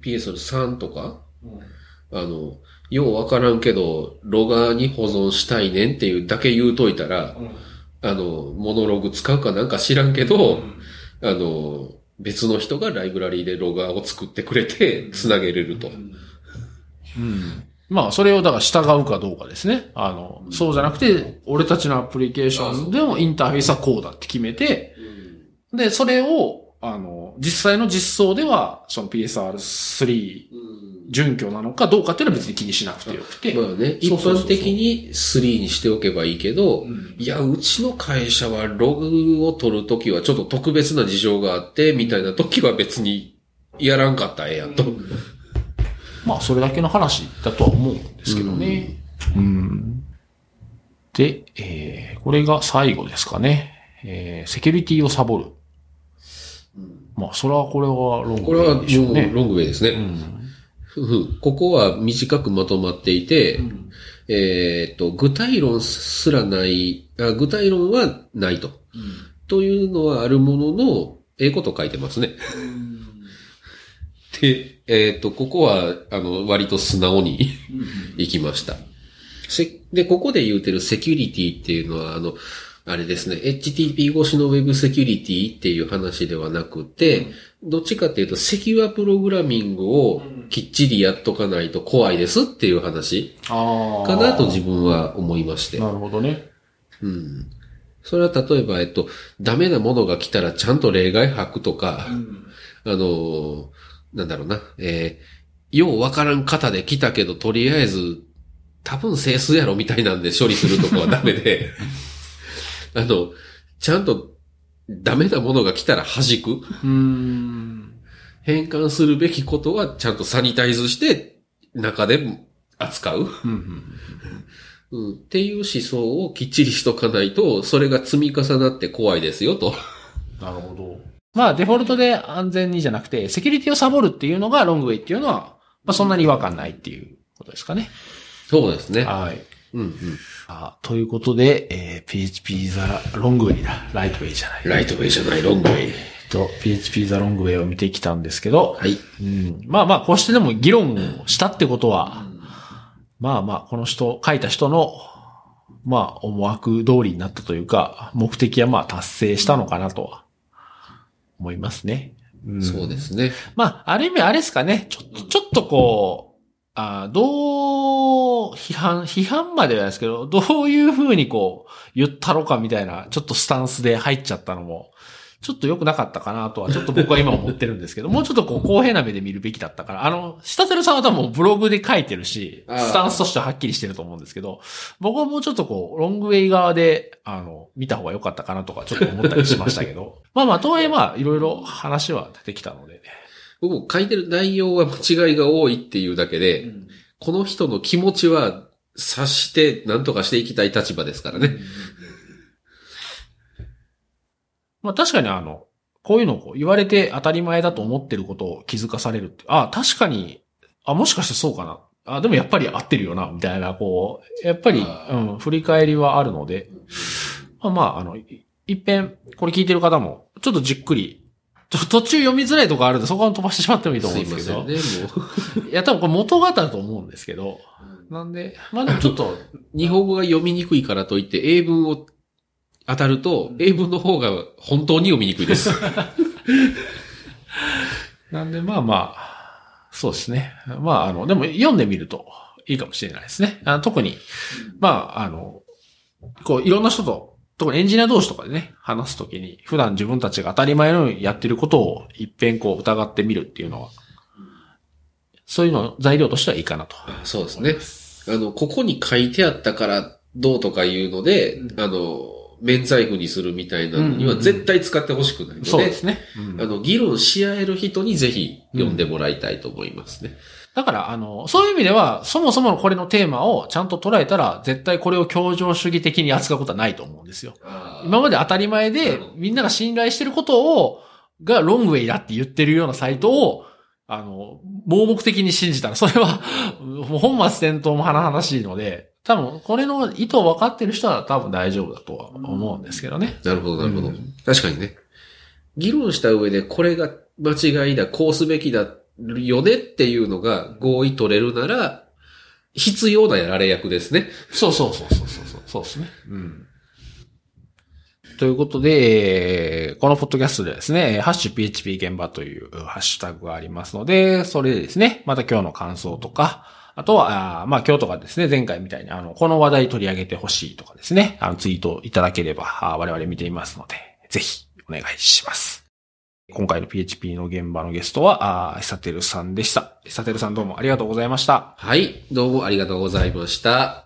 PS3 とか、あの、ようわからんけど、ロガーに保存したいねんっていうだけ言うといたら、あの、モノログ使うかなんか知らんけど、あの、別の人がライブラリーでロガーを作ってくれて、繋げれると。うん。まあ、それをだから従うかどうかですね。あの、そうじゃなくて、俺たちのアプリケーションでもインターフェースはこうだって決めて、で、それを、あの、実際の実装では、その PSR3 準拠なのかどうかっていうのは別に気にしなくてよくて。まあね、一般的に3にしておけばいいけど、いや、うちの会社はログを取るときはちょっと特別な事情があって、みたいなときは別にやらんかったらええやんと。まあ、それだけの話だとは思うんですけどね。うん。で、えー、これが最後ですかね。えー、セキュリティをサボる。まあ、それはこれはロングこれはもうでしょうね。ロングウェイですね。うん。うんここは短くまとまっていて、えーっと、具体論すらないあ、具体論はないと。というのはあるものの、ええこと書いてますね。で、えーっと、ここは、あの、割と素直に行きました。せで、ここで言うてるセキュリティっていうのは、あの、あれですね、HTTP 越しの Web セキュリティっていう話ではなくて、どっちかっていうと、セキュアプログラミングをきっちりやっとかないと怖いですっていう話。かなと自分は思いまして。なるほどね。うん。それは例えば、えっと、ダメなものが来たらちゃんと例外吐くとか、あのーなんだろうな、えー、ようわからん型で来たけど、とりあえず、多分整数やろみたいなんで処理するとこはダメで、あの、ちゃんとダメなものが来たら弾く。変換するべきことはちゃんとサニタイズして、中で扱う。っていう思想をきっちりしとかないと、それが積み重なって怖いですよと。なるほど。まあ、デフォルトで安全にじゃなくて、セキュリティをサボるっていうのがロングウェイっていうのは、まあ、そんなに違和感ないっていうことですかね。そうですね。はい。うんうん。あということで、えー、PHP ザロングウェイだ。ライトウェイじゃない。ライトウェイじゃない、ロングウェイ。と、PHP ザロングウェイを見てきたんですけど、はい。うん、まあまあ、こうしてでも議論をしたってことは、まあまあ、この人、書いた人の、まあ、思惑通りになったというか、目的はまあ達成したのかなとは、思いますね。うんそうですね。まあ、ある意味あれですかね。ちょっと、ちょっとこう、あーどう、批判、批判まではないですけど、どういう風にこう、言ったろかみたいな、ちょっとスタンスで入っちゃったのも、ちょっと良くなかったかなとは、ちょっと僕は今思ってるんですけど、もうちょっとこう、公平な目で見るべきだったから、あの、下テルさんは多分ブログで書いてるし、スタンスとしてははっきりしてると思うんですけど、僕はもうちょっとこう、ロングウェイ側で、あの、見た方が良かったかなとか、ちょっと思ったりしましたけど、まあまあ、とはいえまあ、いろいろ話は出てきたので、僕も書いてる内容は間違いが多いっていうだけで、この人の気持ちは察して何とかしていきたい立場ですからね。まあ確かにあの、こういうのをこう言われて当たり前だと思ってることを気づかされるって、あ確かに、あ、もしかしてそうかな。あ、でもやっぱり合ってるよな、みたいな、こう、やっぱり、あうん、振り返りはあるので、まあまあ、あの、い一遍、これ聞いてる方も、ちょっとじっくり、ちょ途中読みづらいとこあるんで、そこは飛ばしてしまってもいいと思すうんですけど。いね。いや、多分これ元がだと思うんですけど、なんで、まあでもちょっと、日本語が読みにくいからといって英文を当たると、英文の方が本当に読みにくいです。なんで、まあまあ、そうですね。まあ、あの、でも読んでみるといいかもしれないですね。あの特に、まあ、あの、こう、いろんな人と、特にエンジニア同士とかでね、話すときに、普段自分たちが当たり前のようにやってることを一遍こう疑ってみるっていうのは、そういうの材料としてはいいかなと。そうですね。あの、ここに書いてあったからどうとかいうので、うんあの、免罪符にするみたいなのには絶対使ってほしくないので、そうですね。うんあの、議論し合える人にぜひ読んでもらいたいと思いますね。だから、あの、そういう意味では、そもそものこれのテーマをちゃんと捉えたら、絶対これを協情主義的に扱うことはないと思うんですよ。今まで当たり前で、みんなが信頼してることを、がロングウェイだって言ってるようなサイトを、あの、盲目的に信じたら、それは、もう本末転倒も甚しいので、多分、これの意図を分かってる人は多分大丈夫だとは思うんですけどね。なるほど、なるほど、うん確かにね。議論した上でこれが間違いだ、こうすべきだよねっていうのが合意取れるなら、必要なやられ役ですね。そうそうそうそうそうそう。そうですね。うん。ということで、えーこのポッドキャストではですね、ハッシュ PHP 現場というハッシュタグがありますので、それでですね、また今日の感想とか、あとは、あーまあ今日とかですね、前回みたいにあの、この話題取り上げてほしいとかですね、あの、ツイートいただければ、我々見ていますので、ぜひお願いします。今回の PHP の現場のゲストは、あーサテルさんでした。サテルさんどうもありがとうございました。はい、どうもありがとうございました。